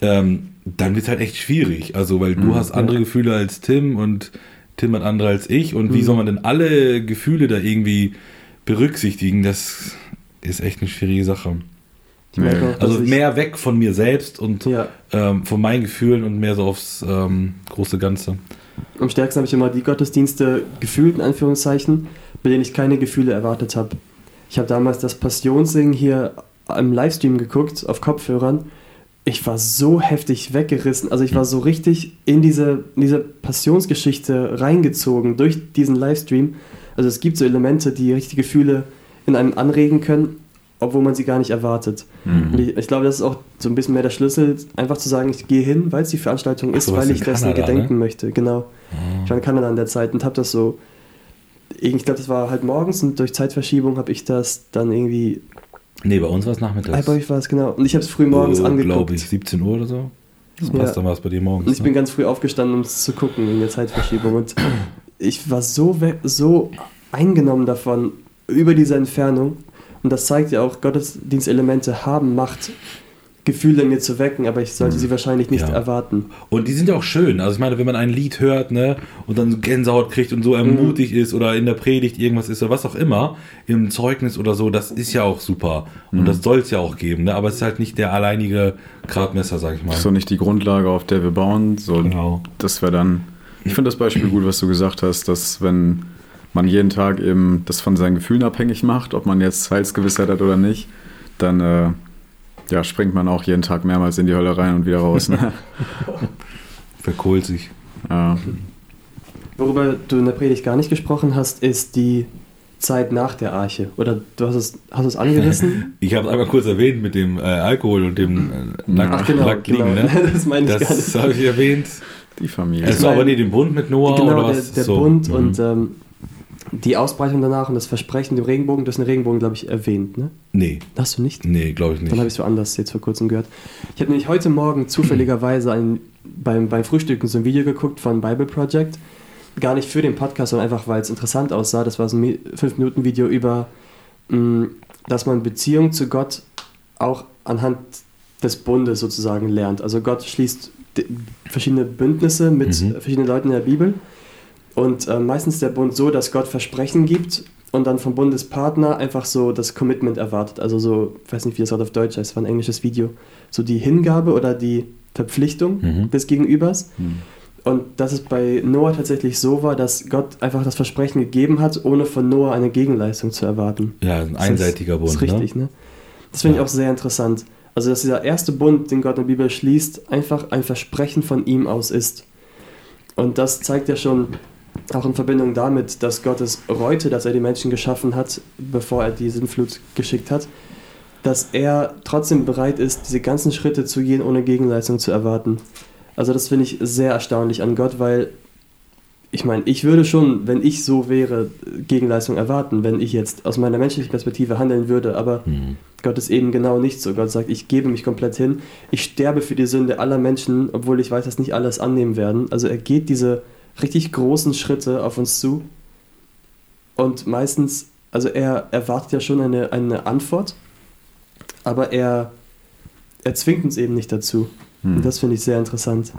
ähm, dann wird es halt echt schwierig. Also, weil du Mhm, hast andere Gefühle als Tim und Tim hat andere als ich. Und wie Mhm. soll man denn alle Gefühle da irgendwie berücksichtigen? Das ist echt eine schwierige Sache. Nee. auch, Also mehr weg von mir selbst und Ja, ähm, von meinen Gefühlen und mehr so aufs ähm, große Ganze. am stärksten habe ich immer die Gottesdienste gefühlt, in Anführungszeichen, bei denen ich keine Gefühle erwartet habe. Ich habe damals das Passionssingen hier im Livestream geguckt, auf Kopfhörern. ich war so heftig weggerissen. Also ich war so richtig in diese, in diese Passionsgeschichte reingezogen durch diesen Livestream. Also es gibt so Elemente, die richtige Gefühle in einem anregen können, obwohl man sie gar nicht erwartet. Mhm. Ich, ich glaube, das ist auch so ein bisschen mehr der Schlüssel, einfach zu sagen, ich gehe hin, weil es die Veranstaltung ist, so, was weil ich dessen Kanada, gedenken ne? möchte. Genau. Ich war in Kanada an der Zeit und habe das so, ich glaube, das war halt morgens und durch Zeitverschiebung habe ich das dann irgendwie, Nee, bei uns war es nachmittags. bei euch war es genau, und ich habe es früh morgens Glaube angeguckt. ich, 17 Uhr oder so. Das Ja. passt, dann war es bei dir morgens. Und ich bin ne? ganz früh aufgestanden, um es zu gucken in der Zeitverschiebung. Und ich war so, so eingenommen davon, über diese Entfernung. Und das zeigt ja auch, Gottesdienstelemente haben Macht, Gefühle in mir zu wecken, aber ich sollte sie wahrscheinlich nicht Ja. erwarten. Und die sind ja auch schön. Also ich meine, wenn man ein Lied hört, ne, und dann Gänsehaut kriegt und so Mhm. ermutigt ist oder in der Predigt irgendwas ist oder was auch immer, im Zeugnis oder so, das ist ja auch super. Und Mhm. das soll es ja auch geben, ne? Aber es ist halt nicht der alleinige Gradmesser, sag ich mal. So nicht die Grundlage, auf der wir bauen. So, Genau. Das wäre dann. Ich finde das Beispiel gut, was du gesagt hast, dass wenn man jeden Tag eben das von seinen Gefühlen abhängig macht, ob man jetzt Heilsgewissheit hat oder nicht, dann äh, ja, springt man auch jeden Tag mehrmals in die Hölle rein und wieder raus. Ne? Verkohlt sich. ja. Worüber du in der Predigt gar nicht gesprochen hast, ist die Zeit nach der Arche. Oder du hast es, hast du es angerissen? Ich habe es einmal kurz erwähnt mit dem äh, Alkohol und dem äh, Nack Ach genau, Nackt liegen, genau. ne? das meine ich gar Das habe ich erwähnt. Die Familie. Es war aber nee, den Bund mit Noah genau, oder der, was? der So. Bund Mhm. und ähm, die Ausbreitung danach und das Versprechen dem Regenbogen, du hast den Regenbogen, glaube ich, erwähnt, ne? Nee, Hast du nicht? nee, glaube ich Dann habe nicht. ich es woanders jetzt vor kurzem gehört. Ich habe nämlich heute Morgen zufälligerweise ein, beim, beim Frühstücken so ein Video geguckt von Bible Project. Gar nicht für den Podcast, sondern einfach, weil es interessant aussah. Das war so ein 5-Minuten-Video über, mh, dass man Beziehung zu Gott auch anhand des Bundes sozusagen lernt. Also Gott schließt verschiedene Bündnisse mit Mhm. verschiedenen Leuten in der Bibel. Und äh, meistens ist der Bund so, dass Gott Versprechen gibt und dann vom Bundespartner einfach so das Commitment erwartet. Also so, ich weiß nicht, wie das Wort auf Deutsch heißt, war ein englisches Video. So die Hingabe oder die Verpflichtung Mhm. des Gegenübers. Hm. Und dass es bei Noah tatsächlich so war, dass Gott einfach das Versprechen gegeben hat, ohne von Noah eine Gegenleistung zu erwarten. Ja, ein Das einseitiger Bund. ist richtig, ne? Das finde ich Ja. auch sehr interessant. Also, dass dieser erste Bund, den Gott in der Bibel schließt, einfach ein Versprechen von ihm aus ist. Und das zeigt ja schon auch in Verbindung damit, dass Gott es reute, dass er die Menschen geschaffen hat, bevor er die Sintflut geschickt hat, dass er trotzdem bereit ist, diese ganzen Schritte zu gehen, ohne Gegenleistung zu erwarten. Also das finde ich sehr erstaunlich an Gott, weil ich meine, ich würde schon, wenn ich so wäre, Gegenleistung erwarten, wenn ich jetzt aus meiner menschlichen Perspektive handeln würde, aber Mhm. Gott ist eben genau nicht so. Gott sagt, ich gebe mich komplett hin, ich sterbe für die Sünde aller Menschen, obwohl ich weiß, dass nicht alles annehmen werden. Also er geht diese richtig großen Schritte auf uns zu und meistens, also er erwartet ja schon eine, eine Antwort, aber er, er zwingt uns eben nicht dazu. Hm. Und das finde ich sehr interessant.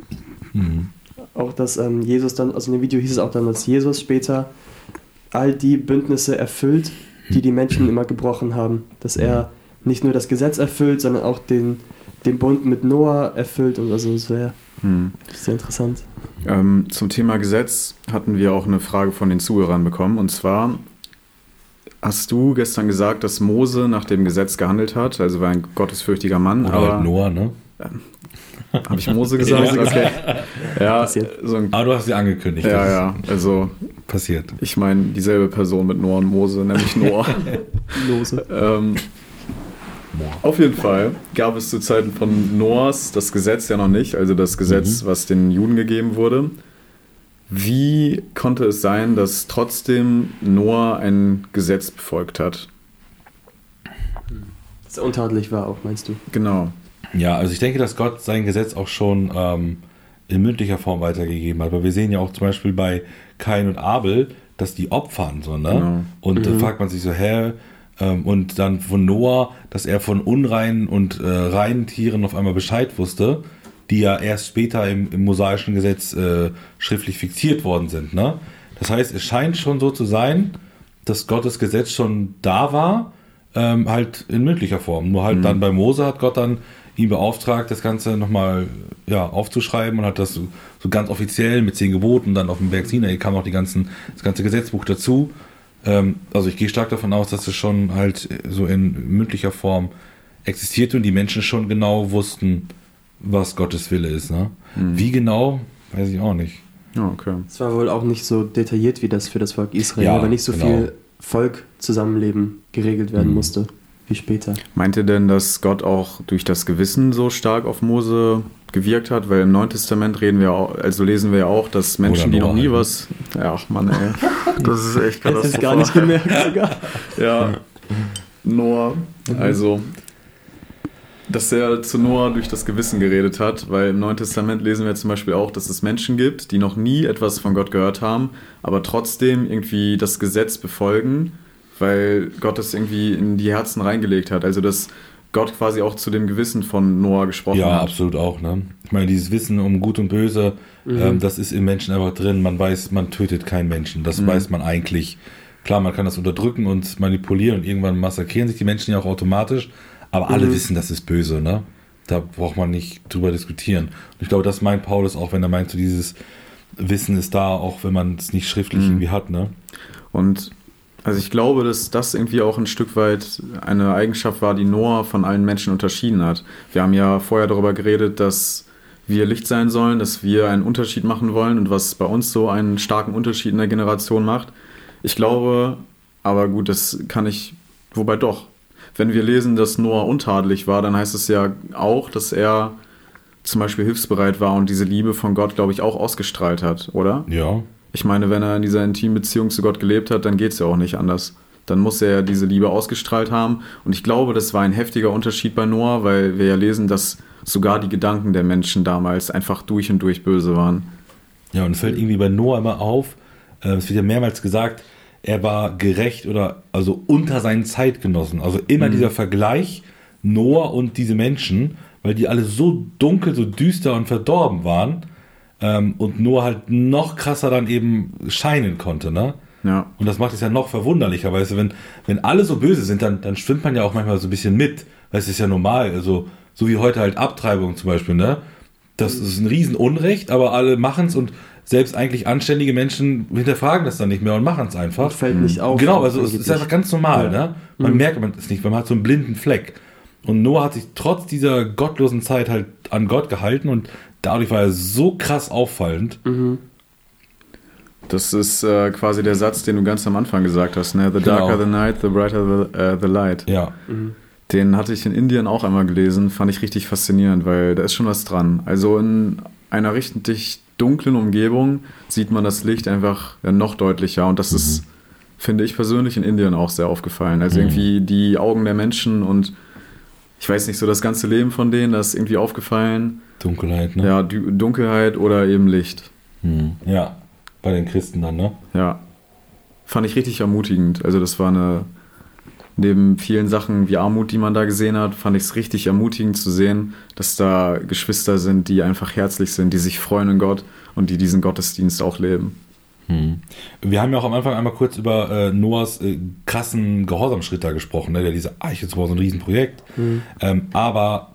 Mhm. Auch dass ähm, Jesus dann, also in dem Video hieß es auch dann, dass Jesus später all die Bündnisse erfüllt, die die Menschen immer gebrochen haben. Dass er nicht nur das Gesetz erfüllt, sondern auch den, den Bund mit Noah erfüllt und also sehr, Hm. sehr interessant. Ähm, zum Thema Gesetz hatten wir auch eine Frage von den Zuhörern bekommen. Und zwar hast du gestern gesagt, dass Mose nach dem Gesetz gehandelt hat, also war ein gottesfürchtiger Mann. Oder aber halt Noah, ne? habe ich Mose gesagt? Ja. Okay. Ja, Passiert. so ein, Aber du hast sie angekündigt. ja, ja. Also Passiert. ich meine dieselbe Person mit Noah und Mose, nämlich Noah. Lose. ähm, auf jeden Fall gab es zu Zeiten von Noahs das Gesetz ja noch nicht, also das Gesetz, Mhm. was den Juden gegeben wurde. Wie konnte es sein, dass trotzdem Noah ein Gesetz befolgt hat? Das untadelig war auch, meinst du? Genau. Ja, also ich denke, dass Gott sein Gesetz auch schon ähm, in mündlicher Form weitergegeben hat. Weil wir sehen ja auch zum Beispiel bei Kain und Abel, dass die opfern, so, ne? Genau. Und da Mhm. fragt man sich so, hä? Ähm, und dann von Noah, dass er von unreinen und äh, reinen Tieren auf einmal Bescheid wusste, die ja erst später im, im mosaischen Gesetz äh, schriftlich fixiert worden sind, ne? Das heißt, es scheint schon so zu sein, dass Gottes Gesetz schon da war, ähm, halt in mündlicher Form. Nur halt dann bei Mose hat Gott dann ihn beauftragt, das Ganze nochmal ja, aufzuschreiben und hat das so, so ganz offiziell mit zehn Geboten dann auf dem Berg Sinai kam auch die ganzen, das ganze Gesetzbuch dazu. Ähm, also ich gehe stark davon aus, dass es schon halt so in mündlicher Form existierte und die Menschen schon genau wussten, was Gottes Wille ist. Ne? Wie genau, weiß ich auch nicht. Ja, okay. Es war wohl auch nicht so detailliert wie das für das Volk Israel, Ja, weil nicht so genau. viel Volk-Zusammenleben geregelt werden Mhm. musste wie später. Meint ihr denn, dass Gott auch durch das Gewissen so stark auf Mose gewirkt hat? Weil im Neuen Testament reden wir auch, also lesen wir ja auch, dass Menschen, die noch nie was. Ja, ach Mann, ey. Das ist echt Hätte es gar nicht gemerkt sogar. Ja, Noah. Mhm. Also, dass er zu Noah durch das Gewissen geredet hat, weil im Neuen Testament lesen wir zum Beispiel auch, dass es Menschen gibt, die noch nie etwas von Gott gehört haben, aber trotzdem irgendwie das Gesetz befolgen, weil Gott es irgendwie in die Herzen reingelegt hat. Also, dass Gott quasi auch zu dem Gewissen von Noah gesprochen Ja, hat. absolut auch. Ne? Ich meine, dieses Wissen um Gut und Böse, ähm, das ist im Menschen einfach drin. Man weiß, man tötet keinen Menschen. Das weiß man eigentlich. Klar, man kann das unterdrücken und manipulieren und irgendwann massakrieren sich die Menschen ja auch automatisch. Aber alle wissen, das ist böse. Ne? Da braucht man nicht drüber diskutieren. Und ich glaube, das meint Paulus auch, wenn er meint, so dieses Wissen ist da, auch wenn man es nicht schriftlich irgendwie hat. Ne? Und also ich glaube, dass das irgendwie auch ein Stück weit eine Eigenschaft war, die Noah von allen Menschen unterschieden hat. Wir haben ja vorher darüber geredet, dass wir Licht sein sollen, dass wir einen Unterschied machen wollen und was bei uns so einen starken Unterschied in der Generation macht. Ich glaube, aber gut, das kann ich, wobei doch. Wenn wir lesen, dass Noah untadelig war, dann heißt es ja auch, dass er zum Beispiel hilfsbereit war und diese Liebe von Gott, glaube ich, auch ausgestrahlt hat, oder? Ja. Ich meine, wenn er in dieser intimen Beziehung zu Gott gelebt hat, dann geht es ja auch nicht anders. Dann muss er ja diese Liebe ausgestrahlt haben. Und ich glaube, das war ein heftiger Unterschied bei Noah, weil wir ja lesen, dass sogar die Gedanken der Menschen damals einfach durch und durch böse waren. Ja, und es fällt irgendwie bei Noah immer auf, äh, es wird ja mehrmals gesagt, er war gerecht oder also unter seinen Zeitgenossen. Also immer dieser Vergleich Noah und diese Menschen, weil die alle so dunkel, so düster und verdorben waren ähm, und Noah halt noch krasser dann eben scheinen konnte, ne? Ja. Und das macht es ja noch verwunderlicher, weißt du, wenn, wenn alle so böse sind, dann, dann schwimmt man ja auch manchmal so ein bisschen mit. Weil es ist ja normal, also so wie heute halt Abtreibung zum Beispiel, ne? Das ist ein Riesenunrecht, aber alle machen es und selbst eigentlich anständige Menschen hinterfragen das dann nicht mehr und machen es einfach. Und fällt nicht auf. Genau, also es ist einfach ganz normal, Ja. ne? Man merkt man es nicht, weil man hat so einen blinden Fleck. Und Noah hat sich trotz dieser gottlosen Zeit halt an Gott gehalten und dadurch war er so krass auffallend. Das ist äh, quasi der Satz, den du ganz am Anfang gesagt hast. Ne? The Genau. darker the night, the brighter the, äh, the light. Ja. Den hatte ich in Indien auch einmal gelesen, fand ich richtig faszinierend, weil da ist schon was dran. Also in einer richtig dunklen Umgebung sieht man das Licht einfach ja, noch deutlicher und das ist, finde ich persönlich, in Indien auch sehr aufgefallen. Also Mhm. irgendwie die Augen der Menschen und ich weiß nicht, so das ganze Leben von denen, das ist irgendwie aufgefallen. Dunkelheit, ne? Ja, Dunkelheit oder eben Licht. Hm. Ja. Bei den Christen dann, ne? Ja. Fand ich richtig ermutigend. Also das war eine, neben vielen Sachen wie Armut, die man da gesehen hat, fand ich es richtig ermutigend zu sehen, dass da Geschwister sind, die einfach herzlich sind, die sich freuen in Gott und die diesen Gottesdienst auch leben. Hm. Wir haben ja auch am Anfang einmal kurz über äh, Noahs äh, krassen Gehorsamschritt da gesprochen, ne? der diese Eiche zu bauen, so ein Riesenprojekt. Ähm, aber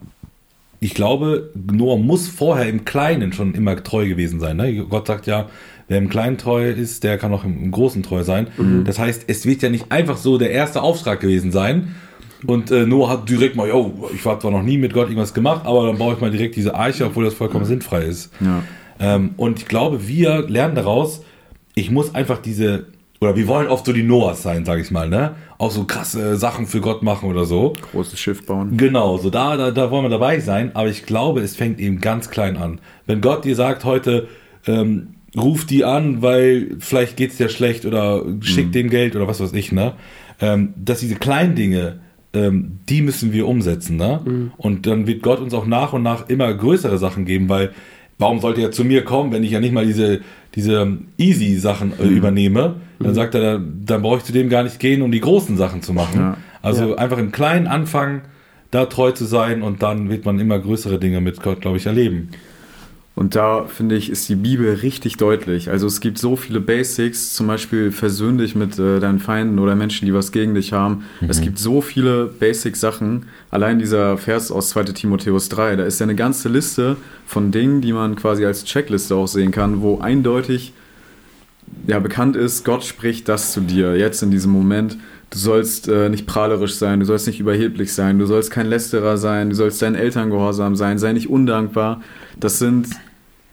ich glaube, Noah muss vorher im Kleinen schon immer treu gewesen sein. Ne? Gott sagt ja, wer im Kleinen treu ist, der kann auch im, im Großen treu sein. Das heißt, es wird ja nicht einfach so der erste Auftrag gewesen sein. Und äh, Noah hat direkt mal, yo, ich habe zwar noch nie mit Gott irgendwas gemacht, aber dann baue ich mal direkt diese Eiche, obwohl das vollkommen sinnfrei ist. Ja. Ähm, und ich glaube, wir lernen daraus, ich muss einfach diese, oder wir wollen oft so die Noahs sein, sage ich mal, ne? Auch so krasse Sachen für Gott machen oder so. Großes Schiff bauen. Genau, so da, da, da wollen wir dabei sein, aber ich glaube, es fängt eben ganz klein an. Wenn Gott dir sagt heute, ähm, ruf die an, weil vielleicht geht's dir schlecht oder schick denen Geld oder was weiß ich, ne? Ähm, dass diese kleinen Dinge, ähm, die müssen wir umsetzen, ne? Und dann wird Gott uns auch nach und nach immer größere Sachen geben, weil warum sollte er zu mir kommen, wenn ich ja nicht mal diese, diese easy Sachen äh, übernehme? Dann sagt er, dann brauche ich zu dem gar nicht gehen, um die großen Sachen zu machen. Ja. Also Ja. einfach im Kleinen anfangen, da treu zu sein und dann wird man immer größere Dinge mit Gott, glaube ich, erleben. Und da finde ich, ist die Bibel richtig deutlich. Also es gibt so viele Basics, zum Beispiel versöhn dich mit äh, deinen Feinden oder Menschen, die was gegen dich haben. Es gibt so viele Basic-Sachen. Allein dieser Vers aus 2. Timotheus 3, da ist ja eine ganze Liste von Dingen, die man quasi als Checkliste auch sehen kann, wo eindeutig ja, bekannt ist, Gott spricht das zu dir jetzt in diesem Moment. Du sollst äh, nicht prahlerisch sein, du sollst nicht überheblich sein, du sollst kein Lästerer sein, du sollst deinen Eltern gehorsam sein, sei nicht undankbar. Das sind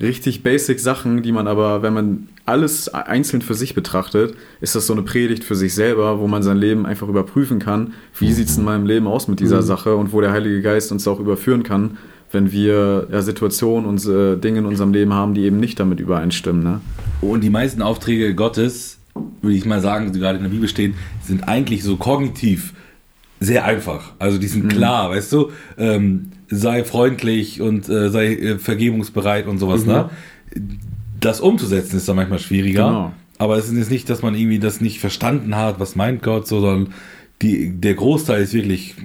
richtig basic Sachen, die man aber, wenn man alles einzeln für sich betrachtet, ist das so eine Predigt für sich selber, wo man sein Leben einfach überprüfen kann, wie sieht es in meinem Leben aus mit dieser Mhm. Sache und wo der Heilige Geist uns auch überführen kann, wenn wir ja, Situationen und äh, Dinge in unserem Leben haben, die eben nicht damit übereinstimmen. Ne? Und die meisten Aufträge Gottes, würde ich mal sagen, die gerade in der Bibel stehen, sind eigentlich so kognitiv sehr einfach. Also die sind klar, weißt du? Ähm, sei freundlich und äh, sei äh, vergebungsbereit und sowas, ne? Das umzusetzen ist dann manchmal schwieriger. Genau. Aber es ist jetzt nicht, dass man irgendwie das nicht verstanden hat, was meint Gott, so, sondern die, der Großteil ist wirklich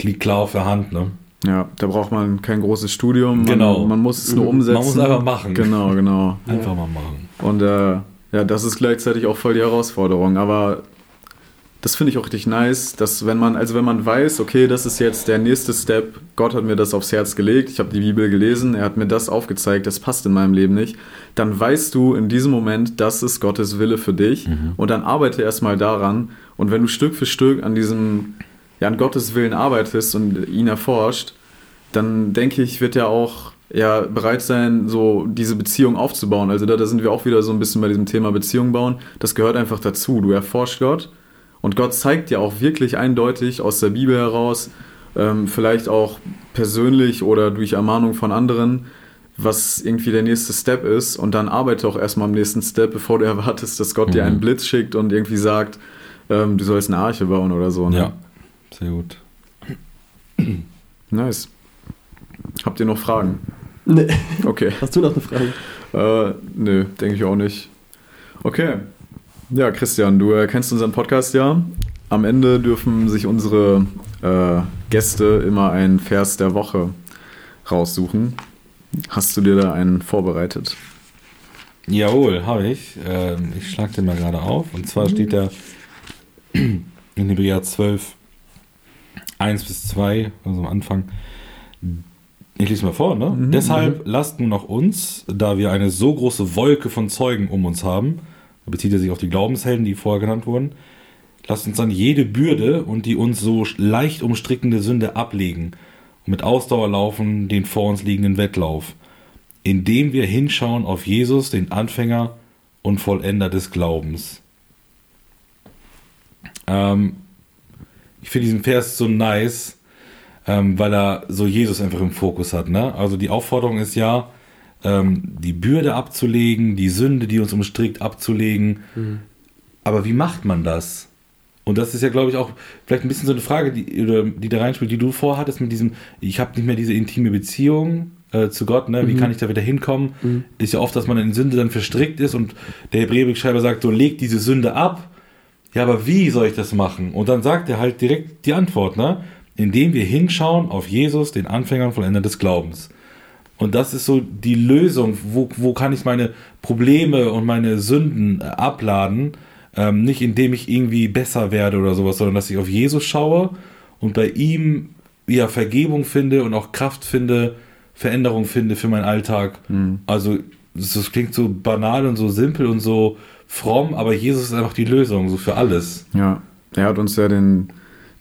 liegt klar auf der Hand, ne? Ja, da braucht man kein großes Studium. Man, Genau. Man muss es nur Mhm. umsetzen. Man muss einfach machen. Genau, genau. Einfach mal machen. Und äh, ja, das ist gleichzeitig auch voll die Herausforderung. Aber das finde ich auch richtig nice, dass wenn man, also wenn man weiß, okay, das ist jetzt der nächste Step, Gott hat mir das aufs Herz gelegt, ich habe die Bibel gelesen, er hat mir das aufgezeigt, das passt in meinem Leben nicht, dann weißt du in diesem Moment, das ist Gottes Wille für dich und dann arbeite erstmal daran. Und wenn du Stück für Stück an diesem, ja, an Gottes Willen arbeitest und ihn erforscht, dann denke ich, wird er auch ja, bereit sein, so diese Beziehung aufzubauen. Also da, da sind wir auch wieder so ein bisschen bei diesem Thema Beziehung bauen. Das gehört einfach dazu. Du erforscht Gott und Gott zeigt dir auch wirklich eindeutig aus der Bibel heraus, ähm, vielleicht auch persönlich oder durch Ermahnung von anderen, was irgendwie der nächste Step ist. Und dann arbeite auch erstmal am nächsten Step, bevor du erwartest, dass Gott dir Mhm. einen Blitz schickt und irgendwie sagt, ähm, du sollst eine Arche bauen oder so. Ne? Ja, sehr gut. Nice. Habt ihr noch Fragen? Nee. Okay. Hast du noch eine Frage? Äh, nö, denke ich auch nicht. Okay. Ja, Christian, du äh, kennst unseren Podcast ja. Am Ende dürfen sich unsere äh, Gäste immer einen Vers der Woche raussuchen. Hast du dir da einen vorbereitet? Jawohl, habe ich. Ähm, ich schlage den mal gerade auf. Und zwar steht da in Hebräer 12, 1 bis 2, also am Anfang. Ich lese mal vor, ne? Mhm, Deshalb lasst nun auch uns, da wir eine so große Wolke von Zeugen um uns haben, da bezieht er sich auf die Glaubenshelden, die vorher genannt wurden, lasst uns dann jede Bürde und die uns so leicht umstrickende Sünde ablegen und mit Ausdauer laufen den vor uns liegenden Wettlauf indem wir hinschauen auf Jesus, den Anfänger und Vollender des Glaubens. Ähm, ich finde diesen Vers so nice, ähm, weil er so Jesus einfach im Fokus hat. Ne? Also die Aufforderung ist ja, ähm, die Bürde abzulegen, die Sünde, die uns umstrickt, abzulegen. Aber wie macht man das? Und das ist ja, glaube ich, auch vielleicht ein bisschen so eine Frage, die, oder, die da reinspielt, die du vorhattest mit diesem, ich habe nicht mehr diese intime Beziehung äh, zu Gott, ne? wie Mhm. kann ich da wieder hinkommen? Mhm. Ist ja oft, dass man in Sünde dann verstrickt ist und der Hebräerschreiber sagt, so leg diese Sünde ab. Ja, aber wie soll ich das machen? Und dann sagt er halt direkt die Antwort, ne? Indem wir hinschauen auf Jesus, den Anfänger und Vollender des Glaubens. Und das ist so die Lösung. Wo, wo kann ich meine Probleme und meine Sünden äh, abladen? Ähm, nicht indem ich irgendwie besser werde oder sowas, sondern dass ich auf Jesus schaue und bei ihm ja Vergebung finde und auch Kraft finde, Veränderung finde für meinen Alltag. Mhm. Also das, das klingt so banal und so simpel und so fromm, aber Jesus ist einfach die Lösung, so für alles. Ja, er hat uns ja den,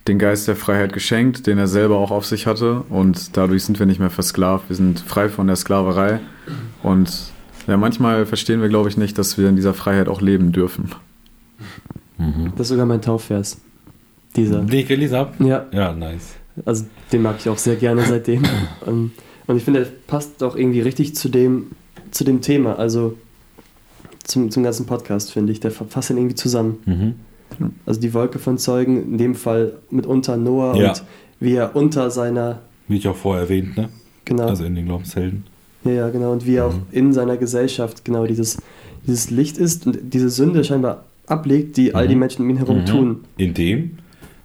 den Geist der Freiheit geschenkt, den er selber auch auf sich hatte. Und dadurch sind wir nicht mehr versklavt. Wir sind frei von der Sklaverei. Und ja, manchmal verstehen wir, glaube ich, nicht, dass wir in dieser Freiheit auch leben dürfen. Das ist sogar mein Taufvers. Dieser. Den ich gelesen habe? Ja, Ja, nice. also den mag ich auch sehr gerne seitdem. Und, und ich finde, er passt auch irgendwie richtig zu dem, zu dem Thema, also zum, zum ganzen Podcast, finde ich. Der fasst ihn irgendwie zusammen. Mhm. Also die Wolke von Zeugen, in dem Fall mitunter Noah Ja. und wie er unter seiner, Wie ich auch vorher erwähnt, ne? genau, Also in den Glaubenshelden. ja, ja, genau, und wie er auch Mhm. in seiner Gesellschaft genau dieses, dieses Licht ist und diese Sünde scheinbar ablegt, die all die Mhm. Menschen um ihn herum Mhm. tun. Indem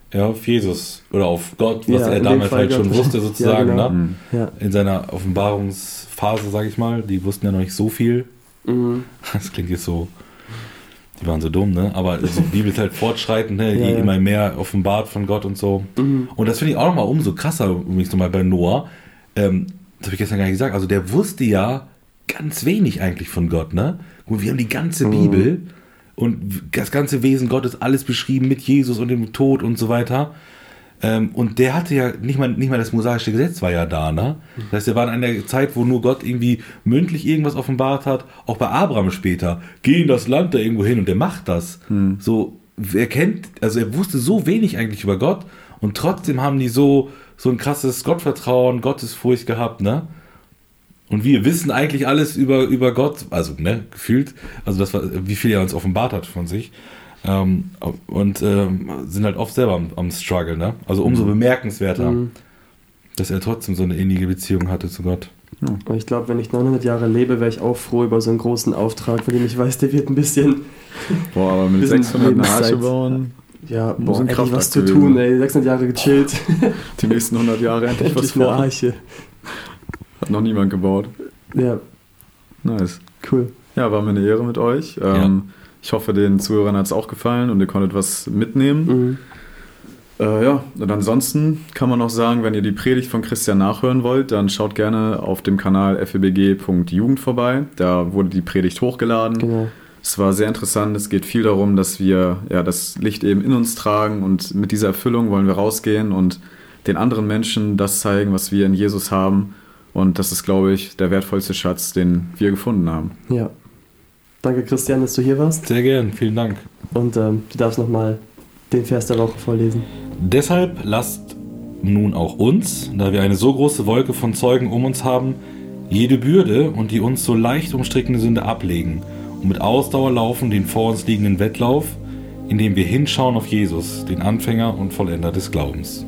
er auf Jesus oder auf Gott, was Ja, er damals halt schon Gott. wusste, Ja, sozusagen, genau. ne? Mhm. Ja. In seiner Offenbarungsphase, sag ich mal, die wussten ja noch nicht so viel. Mhm. Das klingt jetzt so, die waren so dumm, ne? Aber die Bibel ist halt fortschreitend, ne? Ja, ja. immer mehr offenbart von Gott und so. Mhm. Und das finde ich auch nochmal umso krasser, übrigens nochmal bei Noah. Ähm, das habe ich gestern gar nicht gesagt. Also der wusste ja ganz wenig eigentlich von Gott, ne? Mal, Wir haben die ganze Mhm. Bibel und das ganze Wesen Gottes, alles beschrieben mit Jesus und dem Tod und so weiter. Ähm, und der hatte ja nicht mal, nicht mal das mosaische Gesetz war ja da, ne? Das heißt, er war in einer Zeit, wo nur Gott irgendwie mündlich irgendwas offenbart hat, auch bei Abraham später. Geh in das Land da irgendwo hin und der macht das. So, er kennt, also er wusste so wenig eigentlich über Gott und trotzdem haben die so, so ein krasses Gottvertrauen, Gottesfurcht gehabt, ne? Und wir wissen eigentlich alles über, über Gott, also ne, gefühlt, also das war, wie viel er uns offenbart hat von sich. Ähm, und ähm, sind halt oft selber am, am Struggle, ne? Also umso bemerkenswerter, Mhm. dass er trotzdem so eine innige Beziehung hatte zu Gott. Und ich glaube, wenn ich 900 Jahre lebe, wäre ich auch froh über so einen großen Auftrag, von dem ich weiß, der wird ein bisschen, Boah, aber mit Bisschen 600 eine Arche bauen, ja, Muss boah, endlich Kraftakt was zu gewesen tun, ey, 600 Jahre gechillt, die nächsten 100 Jahre endlich was endlich eine vor. Arche. Hat noch niemand gebaut. Ja, Nice. cool. Ja, war mir eine Ehre mit euch. Ähm, Ich hoffe, den Zuhörern hat es auch gefallen und ihr konntet was mitnehmen. Mhm. Äh, ja, und ansonsten kann man noch sagen, wenn ihr die Predigt von Christian nachhören wollt, dann schaut gerne auf dem Kanal febg.jugend vorbei. Da wurde die Predigt hochgeladen. Genau. Es war sehr interessant. Es geht viel darum, dass wir ja, das Licht eben in uns tragen und mit dieser Erfüllung wollen wir rausgehen und den anderen Menschen das zeigen, was wir in Jesus haben. Und das ist, glaube ich, der wertvollste Schatz, den wir gefunden haben. Ja. Danke, Christian, dass du hier warst. Sehr gern, vielen Dank. Und ähm, du darfst nochmal den Vers der Woche vorlesen. Deshalb lasst nun auch uns, da wir eine so große Wolke von Zeugen um uns haben, jede Bürde und die uns so leicht umstrickende Sünde ablegen und mit Ausdauer laufen den vor uns liegenden Wettlauf, indem wir hinschauen auf Jesus, den Anfänger und Vollender des Glaubens.